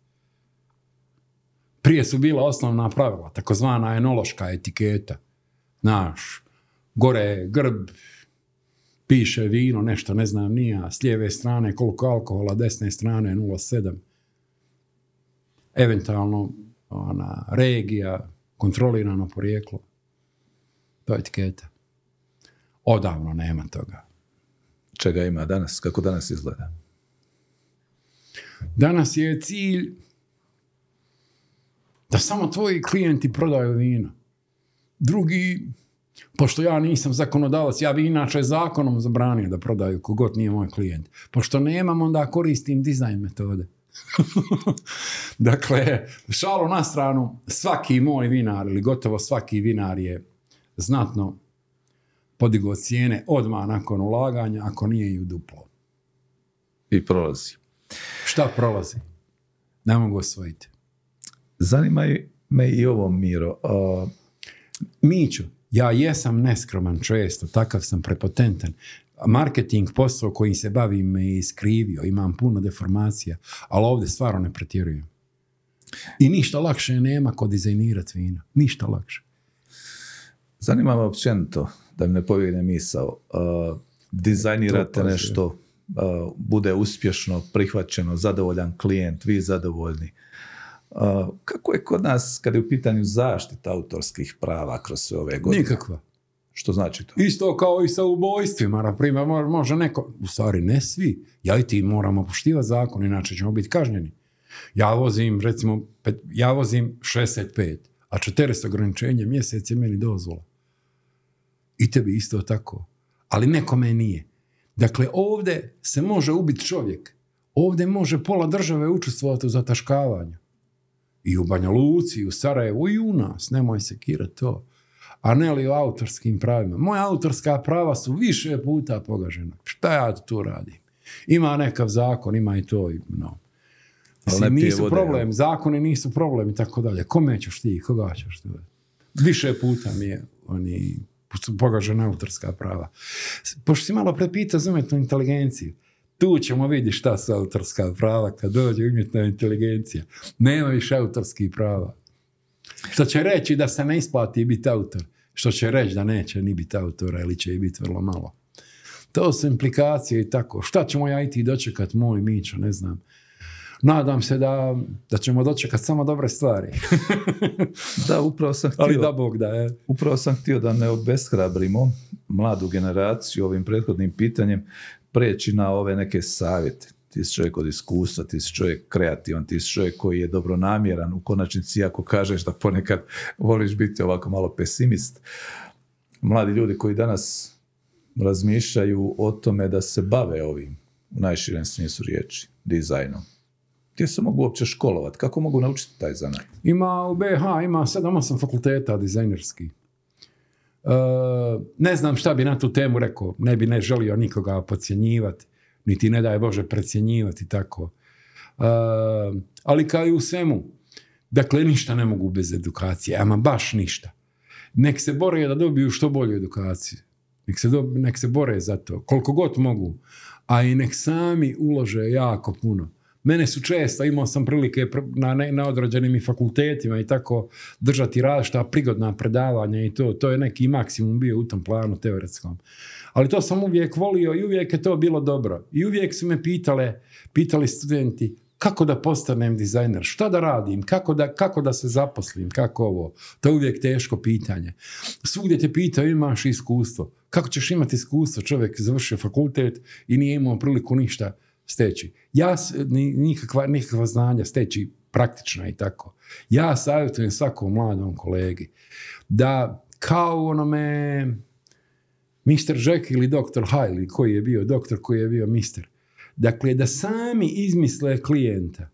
Prije su bila osnovna pravila, takozvana enološka etiketa. Znaš, gore grb, piše vino, nešto ne znam nija, s lijeve strane koliko alkohola, desne strane 0,7. Eventualno ona, regija, kontrolirano porijeklo. To je etiketa. Odavno nema toga. Čega ima danas? Kako danas izgleda? Danas je cilj da samo tvoji klijenti prodaju vino. Drugi, pošto ja nisam zakonodavac, ja bi inače zakonom zabranio da prodaju kogod nije moj klijent. Pošto nemam, onda koristim dizajn metode. dakle, šalu na stranu, svaki moj vinar ili gotovo svaki vinar je znatno podigao cijene odmah nakon ulaganja, ako nije i u duplo. I prolazi. Šta prolazi? Ne mogu osvojiti. Zanima me i ovo, Miro. Miću, ja jesam neskroman često, takav sam prepotentan. Marketing posao kojim se bavim je iskrivio, imam puno deformacija, ali ovdje stvarno ne pretjerujem. I ništa lakše nema kod dizajnirati vina. Ništa lakše. Zanima me općenito, da mi ne povjegne misao. Uh, dizajnirate nešto, uh, bude uspješno, prihvaćeno, zadovoljan klijent, vi zadovoljni. Uh, kako je kod nas, kada je u pitanju zaštita autorskih prava kroz sve ove godine? Nikakva. Što znači to? Isto kao i sa ubojstvima, na primjer, može neko, u stvari ne svi, ja i ti moramo poštivati zakon, inače ćemo biti kažnjeni. Ja vozim, recimo, ja vozim 65, a 40 ograničenja mjesec je meni dozvola. I tebi isto tako. Ali nekome nije. Dakle, ovdje se može ubiti čovjek. Ovdje može pola države učestvovati u zataškavanju. I u Banja Luci, i u Sarajevu, i u nas. Nemoj se kirati to. A ne li o autorskim pravima. Moja autorska prava su više puta pogažena. Šta ja tu radim? Ima nekav zakon, ima i to. No. Mislim, nisu problem, zakoni nisu problem i tako dalje. Kome ćeš ti, koga ćeš ti? Više puta mi je oni pogažena autorska prava. Pošto si malo prepitao za umjetnu inteligenciju, tu ćemo vidjeti šta su autorska prava kad dođe umjetna inteligencija. Nema više autorskih prava. Što će reći da se ne isplati biti autor. Što će reći da neće ni biti autora ili će i biti vrlo malo. To su implikacije i tako. Šta ćemo ja i ti dočekat, moj Mićo, ne znam nadam se da, da ćemo dočekati samo dobre stvari. da, upravo sam htio, Ali da Bog da je. Upravo sam htio da ne obeshrabrimo mladu generaciju ovim prethodnim pitanjem preći na ove neke savjete. Ti si čovjek od iskustva, ti si čovjek kreativan, ti si čovjek koji je dobronamjeran. U konačnici, ako kažeš da ponekad voliš biti ovako malo pesimist, mladi ljudi koji danas razmišljaju o tome da se bave ovim u najširem smislu riječi, dizajnom gdje se mogu uopće školovati? Kako mogu naučiti taj zanat? Ima u BH, ima sedam, osam fakulteta dizajnerski. E, ne znam šta bi na tu temu rekao. Ne bi ne želio nikoga podcjenjivati, niti ne daj Bože precjenjivati tako. E, ali kao i u svemu, dakle ništa ne mogu bez edukacije, ama baš ništa. Nek se bore da dobiju što bolju edukaciju. Nek se, nek se bore za to, koliko god mogu. A i nek sami ulože jako puno. Mene su često, imao sam prilike na, na određenim fakultetima i tako držati različita prigodna predavanja i to, to je neki maksimum bio u tom planu teoretskom. Ali to sam uvijek volio i uvijek je to bilo dobro. I uvijek su me pitale, pitali studenti, kako da postanem dizajner, šta da radim, kako da, kako da se zaposlim, kako ovo. To je uvijek teško pitanje. Svugdje te pitaju imaš iskustvo. Kako ćeš imati iskustvo? Čovjek završio fakultet i nije imao priliku ništa steći. Ja, nikakva, nikakva znanja steći praktično i tako. Ja savjetujem svakom mladom kolegi da kao onome Mr. Jack ili Dr. Hyde koji je bio doktor, koji je bio mister. Dakle, da sami izmisle klijenta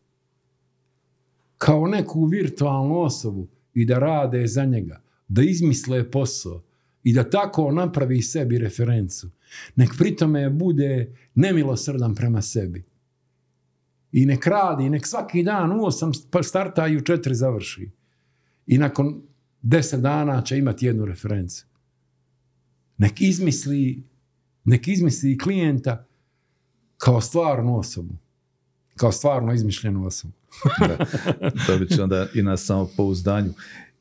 kao neku virtualnu osobu i da rade za njega, da izmisle posao i da tako napravi sebi referencu. Nek pritome bude nemilosrdan prema sebi. I nek radi, nek svaki dan u osam pa starta i u četiri završi. I nakon deset dana će imati jednu referencu. Nek izmisli, nek izmisli klijenta kao stvarnu osobu. Kao stvarno izmišljenu osobu. da, dobit će onda i na samopouzdanju.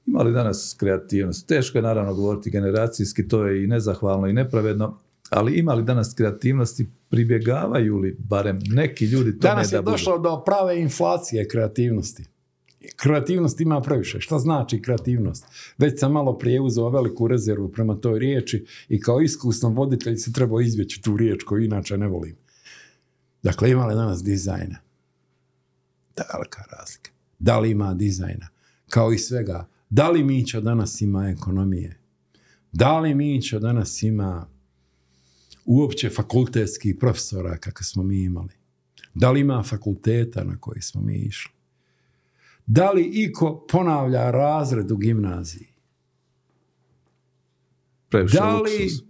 Ima li danas kreativnost? Teško je naravno govoriti generacijski, to je i nezahvalno i nepravedno, ali ima li danas kreativnosti, pribjegavaju li barem neki ljudi tome Danas je došlo do prave inflacije kreativnosti. Kreativnost ima previše. Šta znači kreativnost? Već sam malo prije uzeo veliku rezervu prema toj riječi i kao iskusan voditelj se treba izbjeći tu riječ koju inače ne volim. Dakle, ima li danas dizajna? Daleka razlika. Da li ima dizajna? Kao i svega. Da li Mića danas ima ekonomije? Da li Mića danas ima uopće fakultetskih profesora kakve smo mi imali. Da li ima fakulteta na koji smo mi išli? Da li iko ponavlja razred u gimnaziji? Previše Da li, luksuz.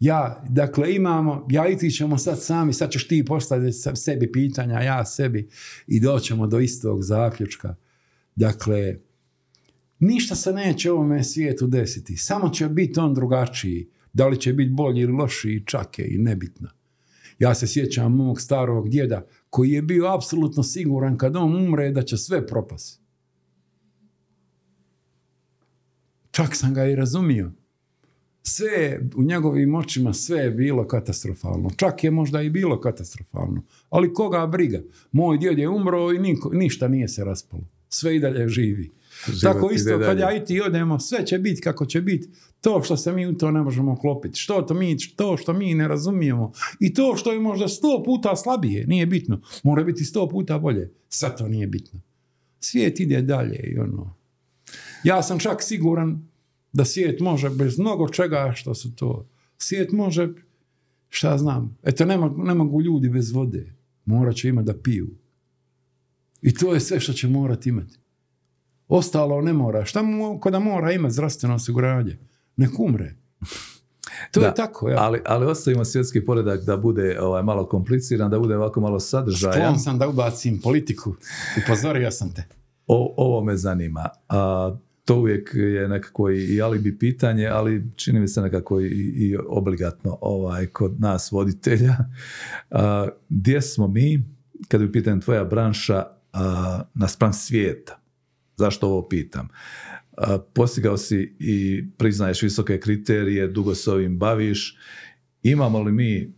ja, dakle imamo, ja i ti ćemo sad sami, sad ćeš ti postaviti sebi pitanja, ja sebi i doćemo do istog zaključka. Dakle, ništa se neće ovome svijetu desiti, samo će biti on drugačiji. Da li će biti bolji ili lošiji, čak je i nebitno. Ja se sjećam mog starog djeda koji je bio apsolutno siguran kad on umre da će sve propasti. Čak sam ga i razumio. Sve u njegovim očima sve je bilo katastrofalno. Čak je možda i bilo katastrofalno. Ali koga briga? Moj djed je umro i niko, ništa nije se raspalo. Sve i dalje živi. Život Tako isto kad ja i ti odemo, sve će biti kako će biti. To što se mi u to ne možemo klopiti. Što to, mi, to što mi ne razumijemo. I to što je možda sto puta slabije. Nije bitno. Mora biti sto puta bolje. Sad to nije bitno. Svijet ide dalje i ono. Ja sam čak siguran da svijet može bez mnogo čega što su to. Svijet može, šta znam, eto ne mogu, ljudi bez vode. Morat će imati da piju. I to je sve što će morati imati. Ostalo ne mora. Šta mu kada mora imati zdravstveno osiguranje? Nek umre. To Da, je tako, ja. Ali, ali ostavimo svjetski poredak da bude ovaj, malo kompliciran, da bude ovako malo sadržajan. Sklon sam da ubacim politiku. Upozorio sam te. O, ovo me zanima. A, to uvijek je nekako i, i alibi pitanje, ali čini mi se nekako i, i obligatno ovaj, kod nas voditelja. A, gdje smo mi, kad je u pitanju tvoja branša, a, naspram svijeta? Zašto ovo pitam? Postigao si i priznaješ visoke kriterije, dugo se ovim baviš. Imamo li mi,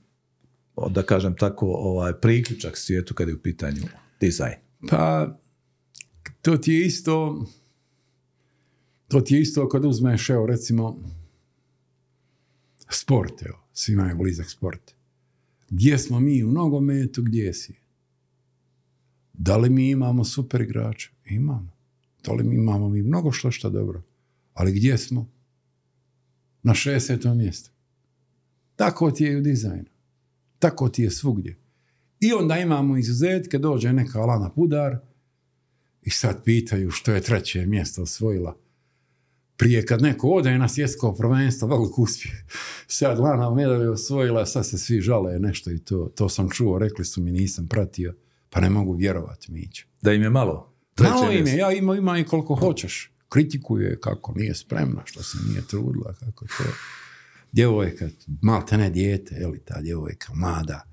da kažem tako, ovaj, priključak svijetu kad je u pitanju dizajn? Pa, to ti je isto, to ti je isto kad uzmeš, evo, recimo, sport, evo, svima je blizak sport. Gdje smo mi u nogometu, gdje si? Da li mi imamo super igrače? Imamo. Da li mi imamo mi mnogo što što dobro? Ali gdje smo? Na 60. mjestu. Tako ti je i u dizajnu. Tako ti je svugdje. I onda imamo izuzetke, dođe neka Lana Pudar i sad pitaju što je treće mjesto osvojila. Prije kad neko ode na svjetsko prvenstvo, velik uspjeh. Sad Lana medalju osvojila, sad se svi žale nešto i to. To sam čuo, rekli su mi, nisam pratio. Pa ne mogu vjerovati, Miće. Da im je malo. Malo im je, mjesto. ja ima, ima i koliko hoćeš. Kritikuje kako nije spremna, što se nije trudila, kako to. Djevojka, malte ne dijete, je li ta djevojka, mlada.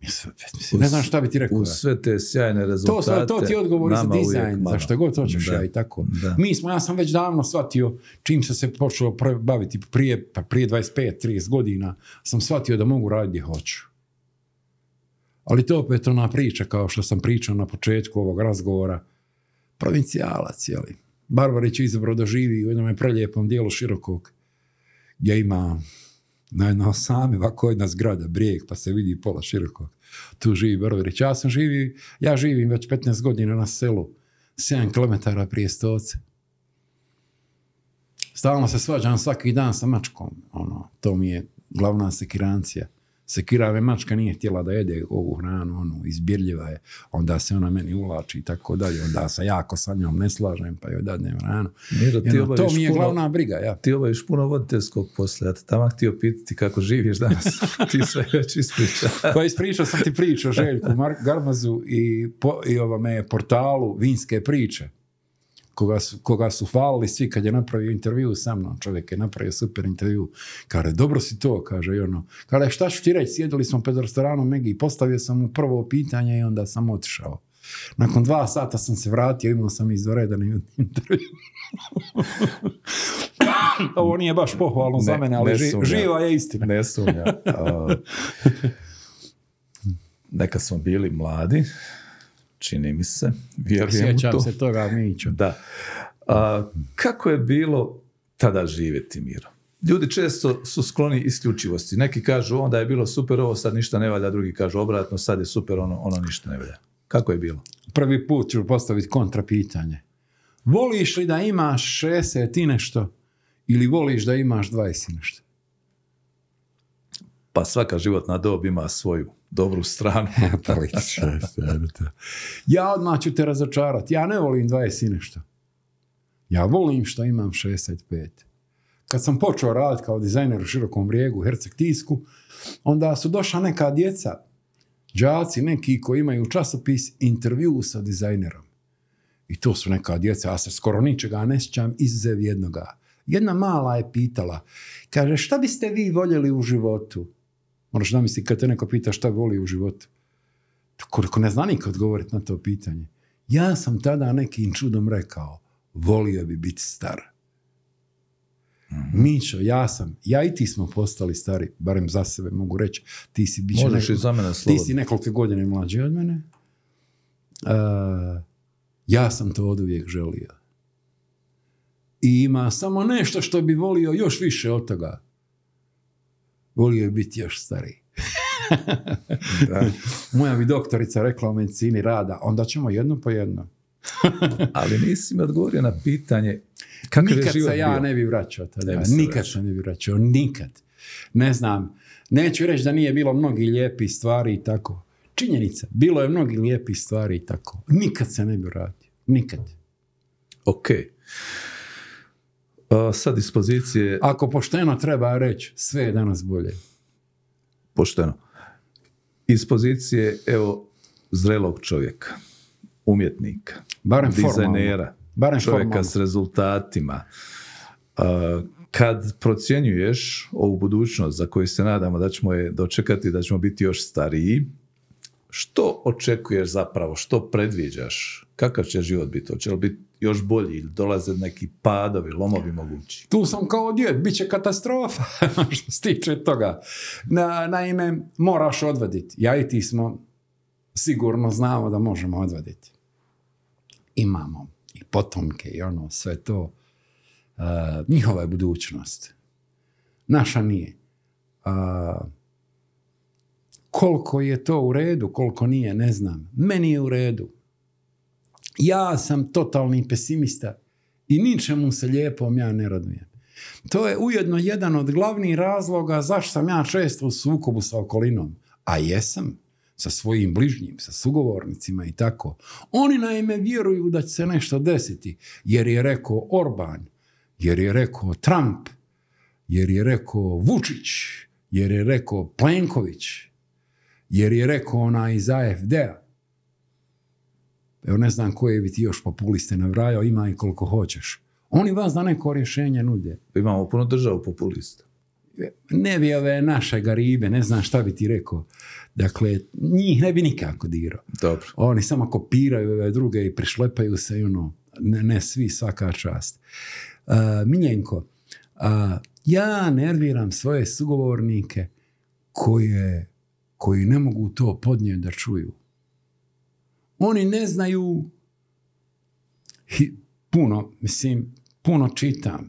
Mislim, mislim, ne znam šta bi ti rekao. Uz sve te sjajne To, rezultate. sve, to ti je odgovor za dizajn, za što god hoćeš ja i tako. Da. Mi smo, ja sam već davno shvatio, čim sam se počeo baviti prije, pa prije 25-30 godina, sam shvatio da mogu raditi gdje hoću. Ali to opet ona priča, kao što sam pričao na početku ovog razgovora, provincijalac, jeli. Barbarić je izabrao da živi u jednom prelijepom dijelu širokog, gdje ima na jedna sami ovako jedna zgrada, brijeg, pa se vidi pola širokog. Tu živi Barbarić. Ja sam živi, ja živim već 15 godina na selu, 7 km prije Stoce. Stalno se svađam svaki dan sa mačkom. Ono, to mi je glavna sekirancija. Sekirave mačka nije htjela da jede ovu hranu, ono, izbirljiva je. Onda se ona meni uvlači i tako dalje. Onda se jako sa njom ne slažem, pa joj dadnem hranu. Miro, ti ono, to mi je puno- glavna briga, ja. Ti obaviš puno voditeljskog posla. Ja te tamo htio pitati kako živiš danas. ti sve već ispriča. Pa ispričao sam ti priču o Željku Garmazu i, po, i ovome portalu Vinske priče. Koga su, koga su hvalili svi kad je napravio intervju sa mnom. Čovjek je napravio super intervju. Kaže, dobro si to, kaže i ono. Kaže, šta ću ti reći, sjedili smo pred restoranom Megi, postavio sam mu prvo pitanje i onda sam otišao. Nakon dva sata sam se vratio, imao sam izvanredan intervju. Ovo nije baš pohvalno za Ne, mene, ali ne ži- živa je istina. Ne sumnja. A, Neka smo bili mladi, čini mi se, vjerujem u Sjećam to. se toga, Mićo. Da. A, kako je bilo tada živjeti Miro? Ljudi često su skloni isključivosti. Neki kažu onda je bilo super ovo, sad ništa ne valja, drugi kažu obratno, sad je super ono, ono ništa ne valja. Kako je bilo? prvi put ću postaviti kontra pitanje. Voliš li da imaš 60 i nešto ili voliš da imaš 20 i nešto? Pa svaka životna dob ima svoju dobru stranu. Ja odmah ću te razočarati. Ja ne volim 20 i nešto. Ja volim što imam 65. Kad sam počeo raditi kao dizajner u Širokom brijegu, Herceg Tisku, onda su došla neka djeca, đaci neki koji imaju časopis intervju sa dizajnerom. I to su neka djeca, ja se skoro ničega ne sjećam, izuzev jednoga. Jedna mala je pitala, kaže, šta biste vi voljeli u životu? Moraš zamisliti kad te neko pita šta voli u životu. Koliko ne zna niko odgovoriti na to pitanje. Ja sam tada nekim čudom rekao, volio bi biti star. Mhm. Mićo, ja sam, ja i ti smo postali stari, barem za sebe mogu reći. Ti si, bit će Možeš neko- i za mene ti si nekoliko godine mlađi od mene. E, ja sam to od uvijek želio. I ima samo nešto što bi volio još više od toga. Volio je biti još stariji. Da. Moja bi doktorica rekla u medicini rada, onda ćemo jedno po jedno. Ali nisi mi odgovorio na pitanje je nikad život se ja bio? ne bi vraćao tada. Ne bi se nikad vraćao. se ne bi vraćao, nikad. Ne znam, neću reći da nije bilo mnogi lijepih stvari i tako. Činjenica, bilo je mnogi lijepih stvari i tako. Nikad se ne bi vratio. Nikad. Ok. A, sad iz pozicije Ako pošteno treba reći, sve je danas bolje. pošteno. Iz pozicije, evo, zrelog čovjeka, umjetnika, Barem formalno. dizajnera, Barem čovjeka formalno. s rezultatima. Kad procjenjuješ ovu budućnost za koju se nadamo da ćemo je dočekati, da ćemo biti još stariji, što očekuješ zapravo, što predviđaš? Kakav će život biti? Hoće li biti još bolji ili dolaze neki padovi, lomovi mogući? Tu sam kao djed, bit će katastrofa što se tiče toga. Na, naime, moraš odvaditi. Ja i ti smo sigurno znamo da možemo odvaditi. Imamo i potomke i ono, sve to. Uh, njihova je budućnost. Naša nije. Uh, koliko je to u redu, koliko nije, ne znam. Meni je u redu. Ja sam totalni pesimista i ničemu se lijepom ja ne radujem. To je ujedno jedan od glavnih razloga zašto sam ja često u sukobu sa okolinom. A jesam sa svojim bližnjim, sa sugovornicima i tako. Oni naime vjeruju da će se nešto desiti, jer je rekao Orban, jer je rekao Trump, jer je rekao Vučić, jer je rekao Plenković, jer je rekao ona iz AFD-a. Evo ne znam koje bi ti još populiste nabrajao, ima i koliko hoćeš. Oni vas da neko rješenje nude. Imamo puno državu populista. Ne bi ove naše garibe, ne znam šta bi ti rekao. Dakle, njih ne bi nikako dirao. Dobro. Oni samo kopiraju ove druge i prišlepaju se i ono, ne, ne svi, svaka čast. Uh, Miljenko, uh, ja nerviram svoje sugovornike koje, koji ne mogu to podnijeti da čuju. Oni ne znaju puno, mislim, puno čitam.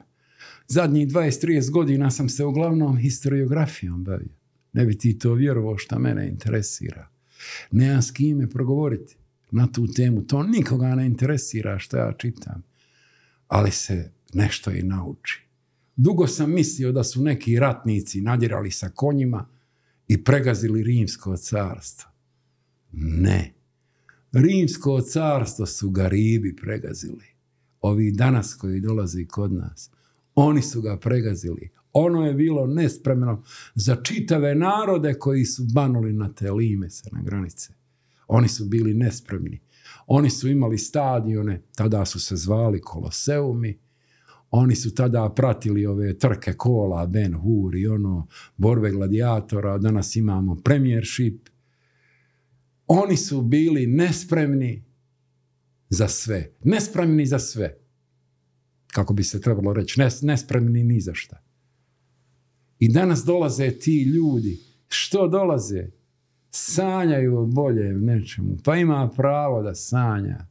Zadnjih 20-30 godina sam se uglavnom historiografijom bavio. Ne bi ti to vjerovao šta mene interesira. Nemam s kime progovoriti na tu temu. To nikoga ne interesira što ja čitam. Ali se nešto i nauči. Dugo sam mislio da su neki ratnici nadirali sa konjima i pregazili rimsko carstvo. Ne. Rimsko carstvo su Garibi pregazili. Ovi danas koji dolaze kod nas. Oni su ga pregazili. Ono je bilo nespremno za čitave narode koji su banuli na te limese na granice. Oni su bili nespremni. Oni su imali stadione, tada su se zvali koloseumi. Oni su tada pratili ove trke kola, Ben Hur i ono, borbe gladijatora, danas imamo premiership. Oni su bili nespremni za sve. Nespremni za sve. Kako bi se trebalo reći, nes, nespremni ni za šta. I danas dolaze ti ljudi. Što dolaze? Sanjaju o boljem nečemu. Pa ima pravo da sanja.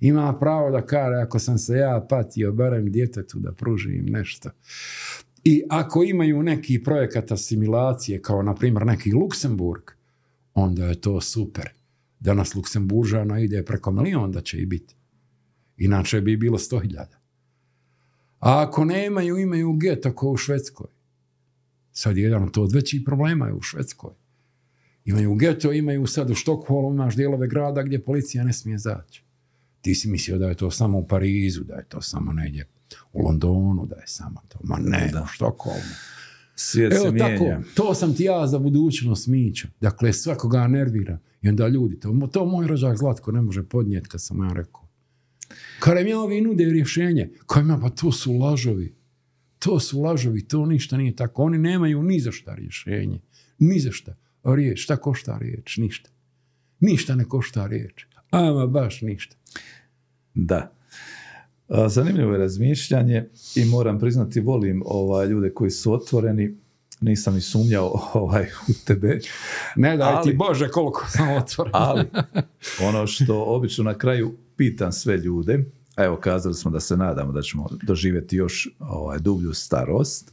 Ima pravo da kaže ako sam se ja patio, barem djetetu da pružim nešto. I ako imaju neki projekat asimilacije, kao na primjer neki Luksemburg, onda je to super. Danas Luksemburžana ide preko milion da će i biti. Inače bi bilo sto hiljada. A ako nemaju, imaju geto kao u Švedskoj. Sad je jedan od to od većih problema je u Švedskoj. Imaju geto, imaju sad u Štokholmu, imaš dijelove grada gdje policija ne smije zaći. Ti si mislio da je to samo u Parizu, da je to samo negdje u Londonu, da je samo to. Ma ne, Da. u Štokholmu. Svijet Evo se tako, mijenja. to sam ti ja za budućnost Mića. Dakle, svakoga nervira. I onda ljudi, to, to moj rođak Zlatko ne može podnijeti kad sam ja rekao. Kada mi ovi nude rješenje, kao ima, pa to su lažovi. To su lažovi, to ništa nije tako. Oni nemaju ni za šta rješenje. Ni za šta. A riječ, šta košta riječ? Ništa. Ništa ne košta riječ. Ama baš ništa. Da. Zanimljivo je razmišljanje i moram priznati, volim ovaj, ljude koji su otvoreni. Nisam ni sumnjao ovaj, u tebe. Ne daj Ali- ti Bože koliko sam otvoren. Ali, ono što obično na kraju pitam sve ljude, a evo kazali smo da se nadamo da ćemo doživjeti još ovaj, dublju starost,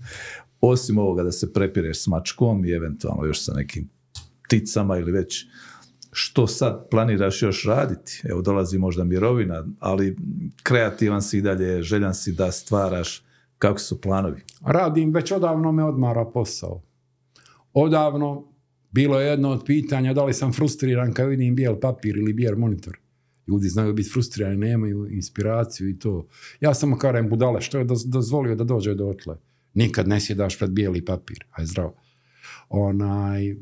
osim ovoga da se prepireš s mačkom i eventualno još sa nekim pticama ili već što sad planiraš još raditi? Evo dolazi možda mirovina, ali kreativan si i dalje, željan si da stvaraš, kako su planovi? Radim, već odavno me odmara posao. Odavno bilo je jedno od pitanja da li sam frustriran kad vidim bijel papir ili bijel monitor. Ljudi znaju biti frustrirani, nemaju inspiraciju i to. Ja samo karem budale, što je doz- dozvolio da dođe do otle. Nikad ne sjedaš pred bijeli papir. Aj zdravo. Onaj,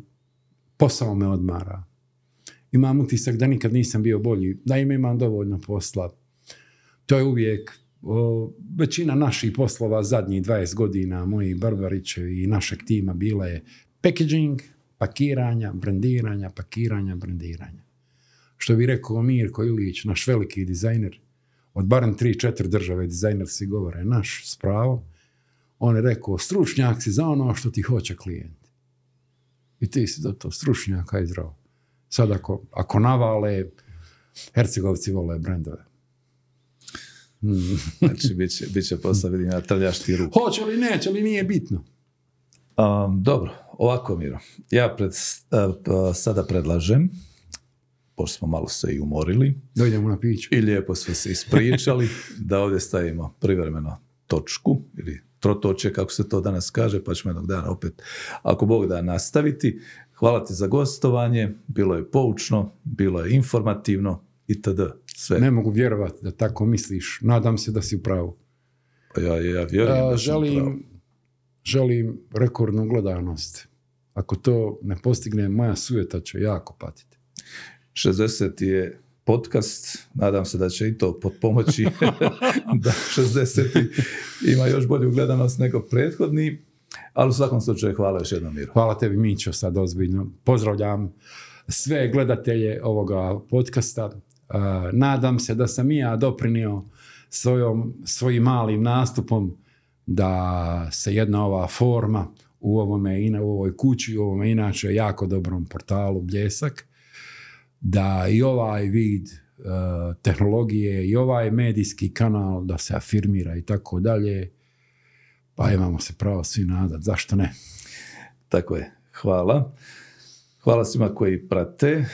posao me odmara. Imam utisak da nikad nisam bio bolji, da im imam dovoljno posla. To je uvijek o, većina naših poslova zadnjih 20 godina, moji Barbarićevi i našeg tima bila je packaging, pakiranja, brendiranja, pakiranja, brendiranja. Što bi rekao Mirko Ilić, naš veliki dizajner, od barem 3-4 države dizajner si govore, naš s pravom, on je rekao, stručnjak si za ono što ti hoće klijent. I ti si za to stručnjak, aj zdravo. Sad ako, ako navale, Hercegovci vole brendove. Hmm. Znači, bit će, bit će posla, vidim, ja trljaš ti ruku. Hoće li, neće li, nije bitno. Um, dobro, ovako Miro. Ja pred, a, sada predlažem, pošto smo malo se i umorili Da idemo na piću. i lijepo smo se ispričali, da ovdje stavimo privremeno točku ili trotoče, kako se to danas kaže, pa ćemo jednog dana opet, ako Bog da, nastaviti. Hvala ti za gostovanje, bilo je poučno, bilo je informativno itd. Sve. Ne mogu vjerovati da tako misliš. Nadam se da si u pravu. Pa ja, ja vjerujem A, da pravu. želim, želim rekordnu gledanost. Ako to ne postigne, moja sujeta će jako patiti. 60 je podcast, nadam se da će i to pod pomoći da 60 ima još bolju gledanost nego prethodni, ali u svakom slučaju hvala još jednom Miru. Hvala tebi, Mićo, sad ozbiljno. Pozdravljam sve gledatelje ovoga podcasta. A, nadam se da sam i ja doprinio svojom, svojim malim nastupom da se jedna ova forma u ovome i na u ovoj kući, u ovome inače jako dobrom portalu Bljesak, da i ovaj vid e, tehnologije i ovaj medijski kanal da se afirmira i tako dalje, pa imamo se pravo svi nadat, zašto ne? Tako je, hvala. Hvala svima koji prate.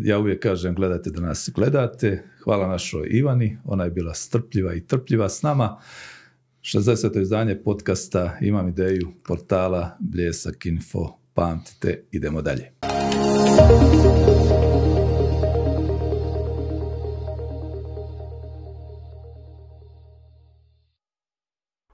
Ja uvijek kažem gledajte da nas gledate. Hvala našoj Ivani, ona je bila strpljiva i trpljiva s nama. 60. izdanje podcasta Imam ideju portala Bljesak Info. Pamtite, idemo dalje.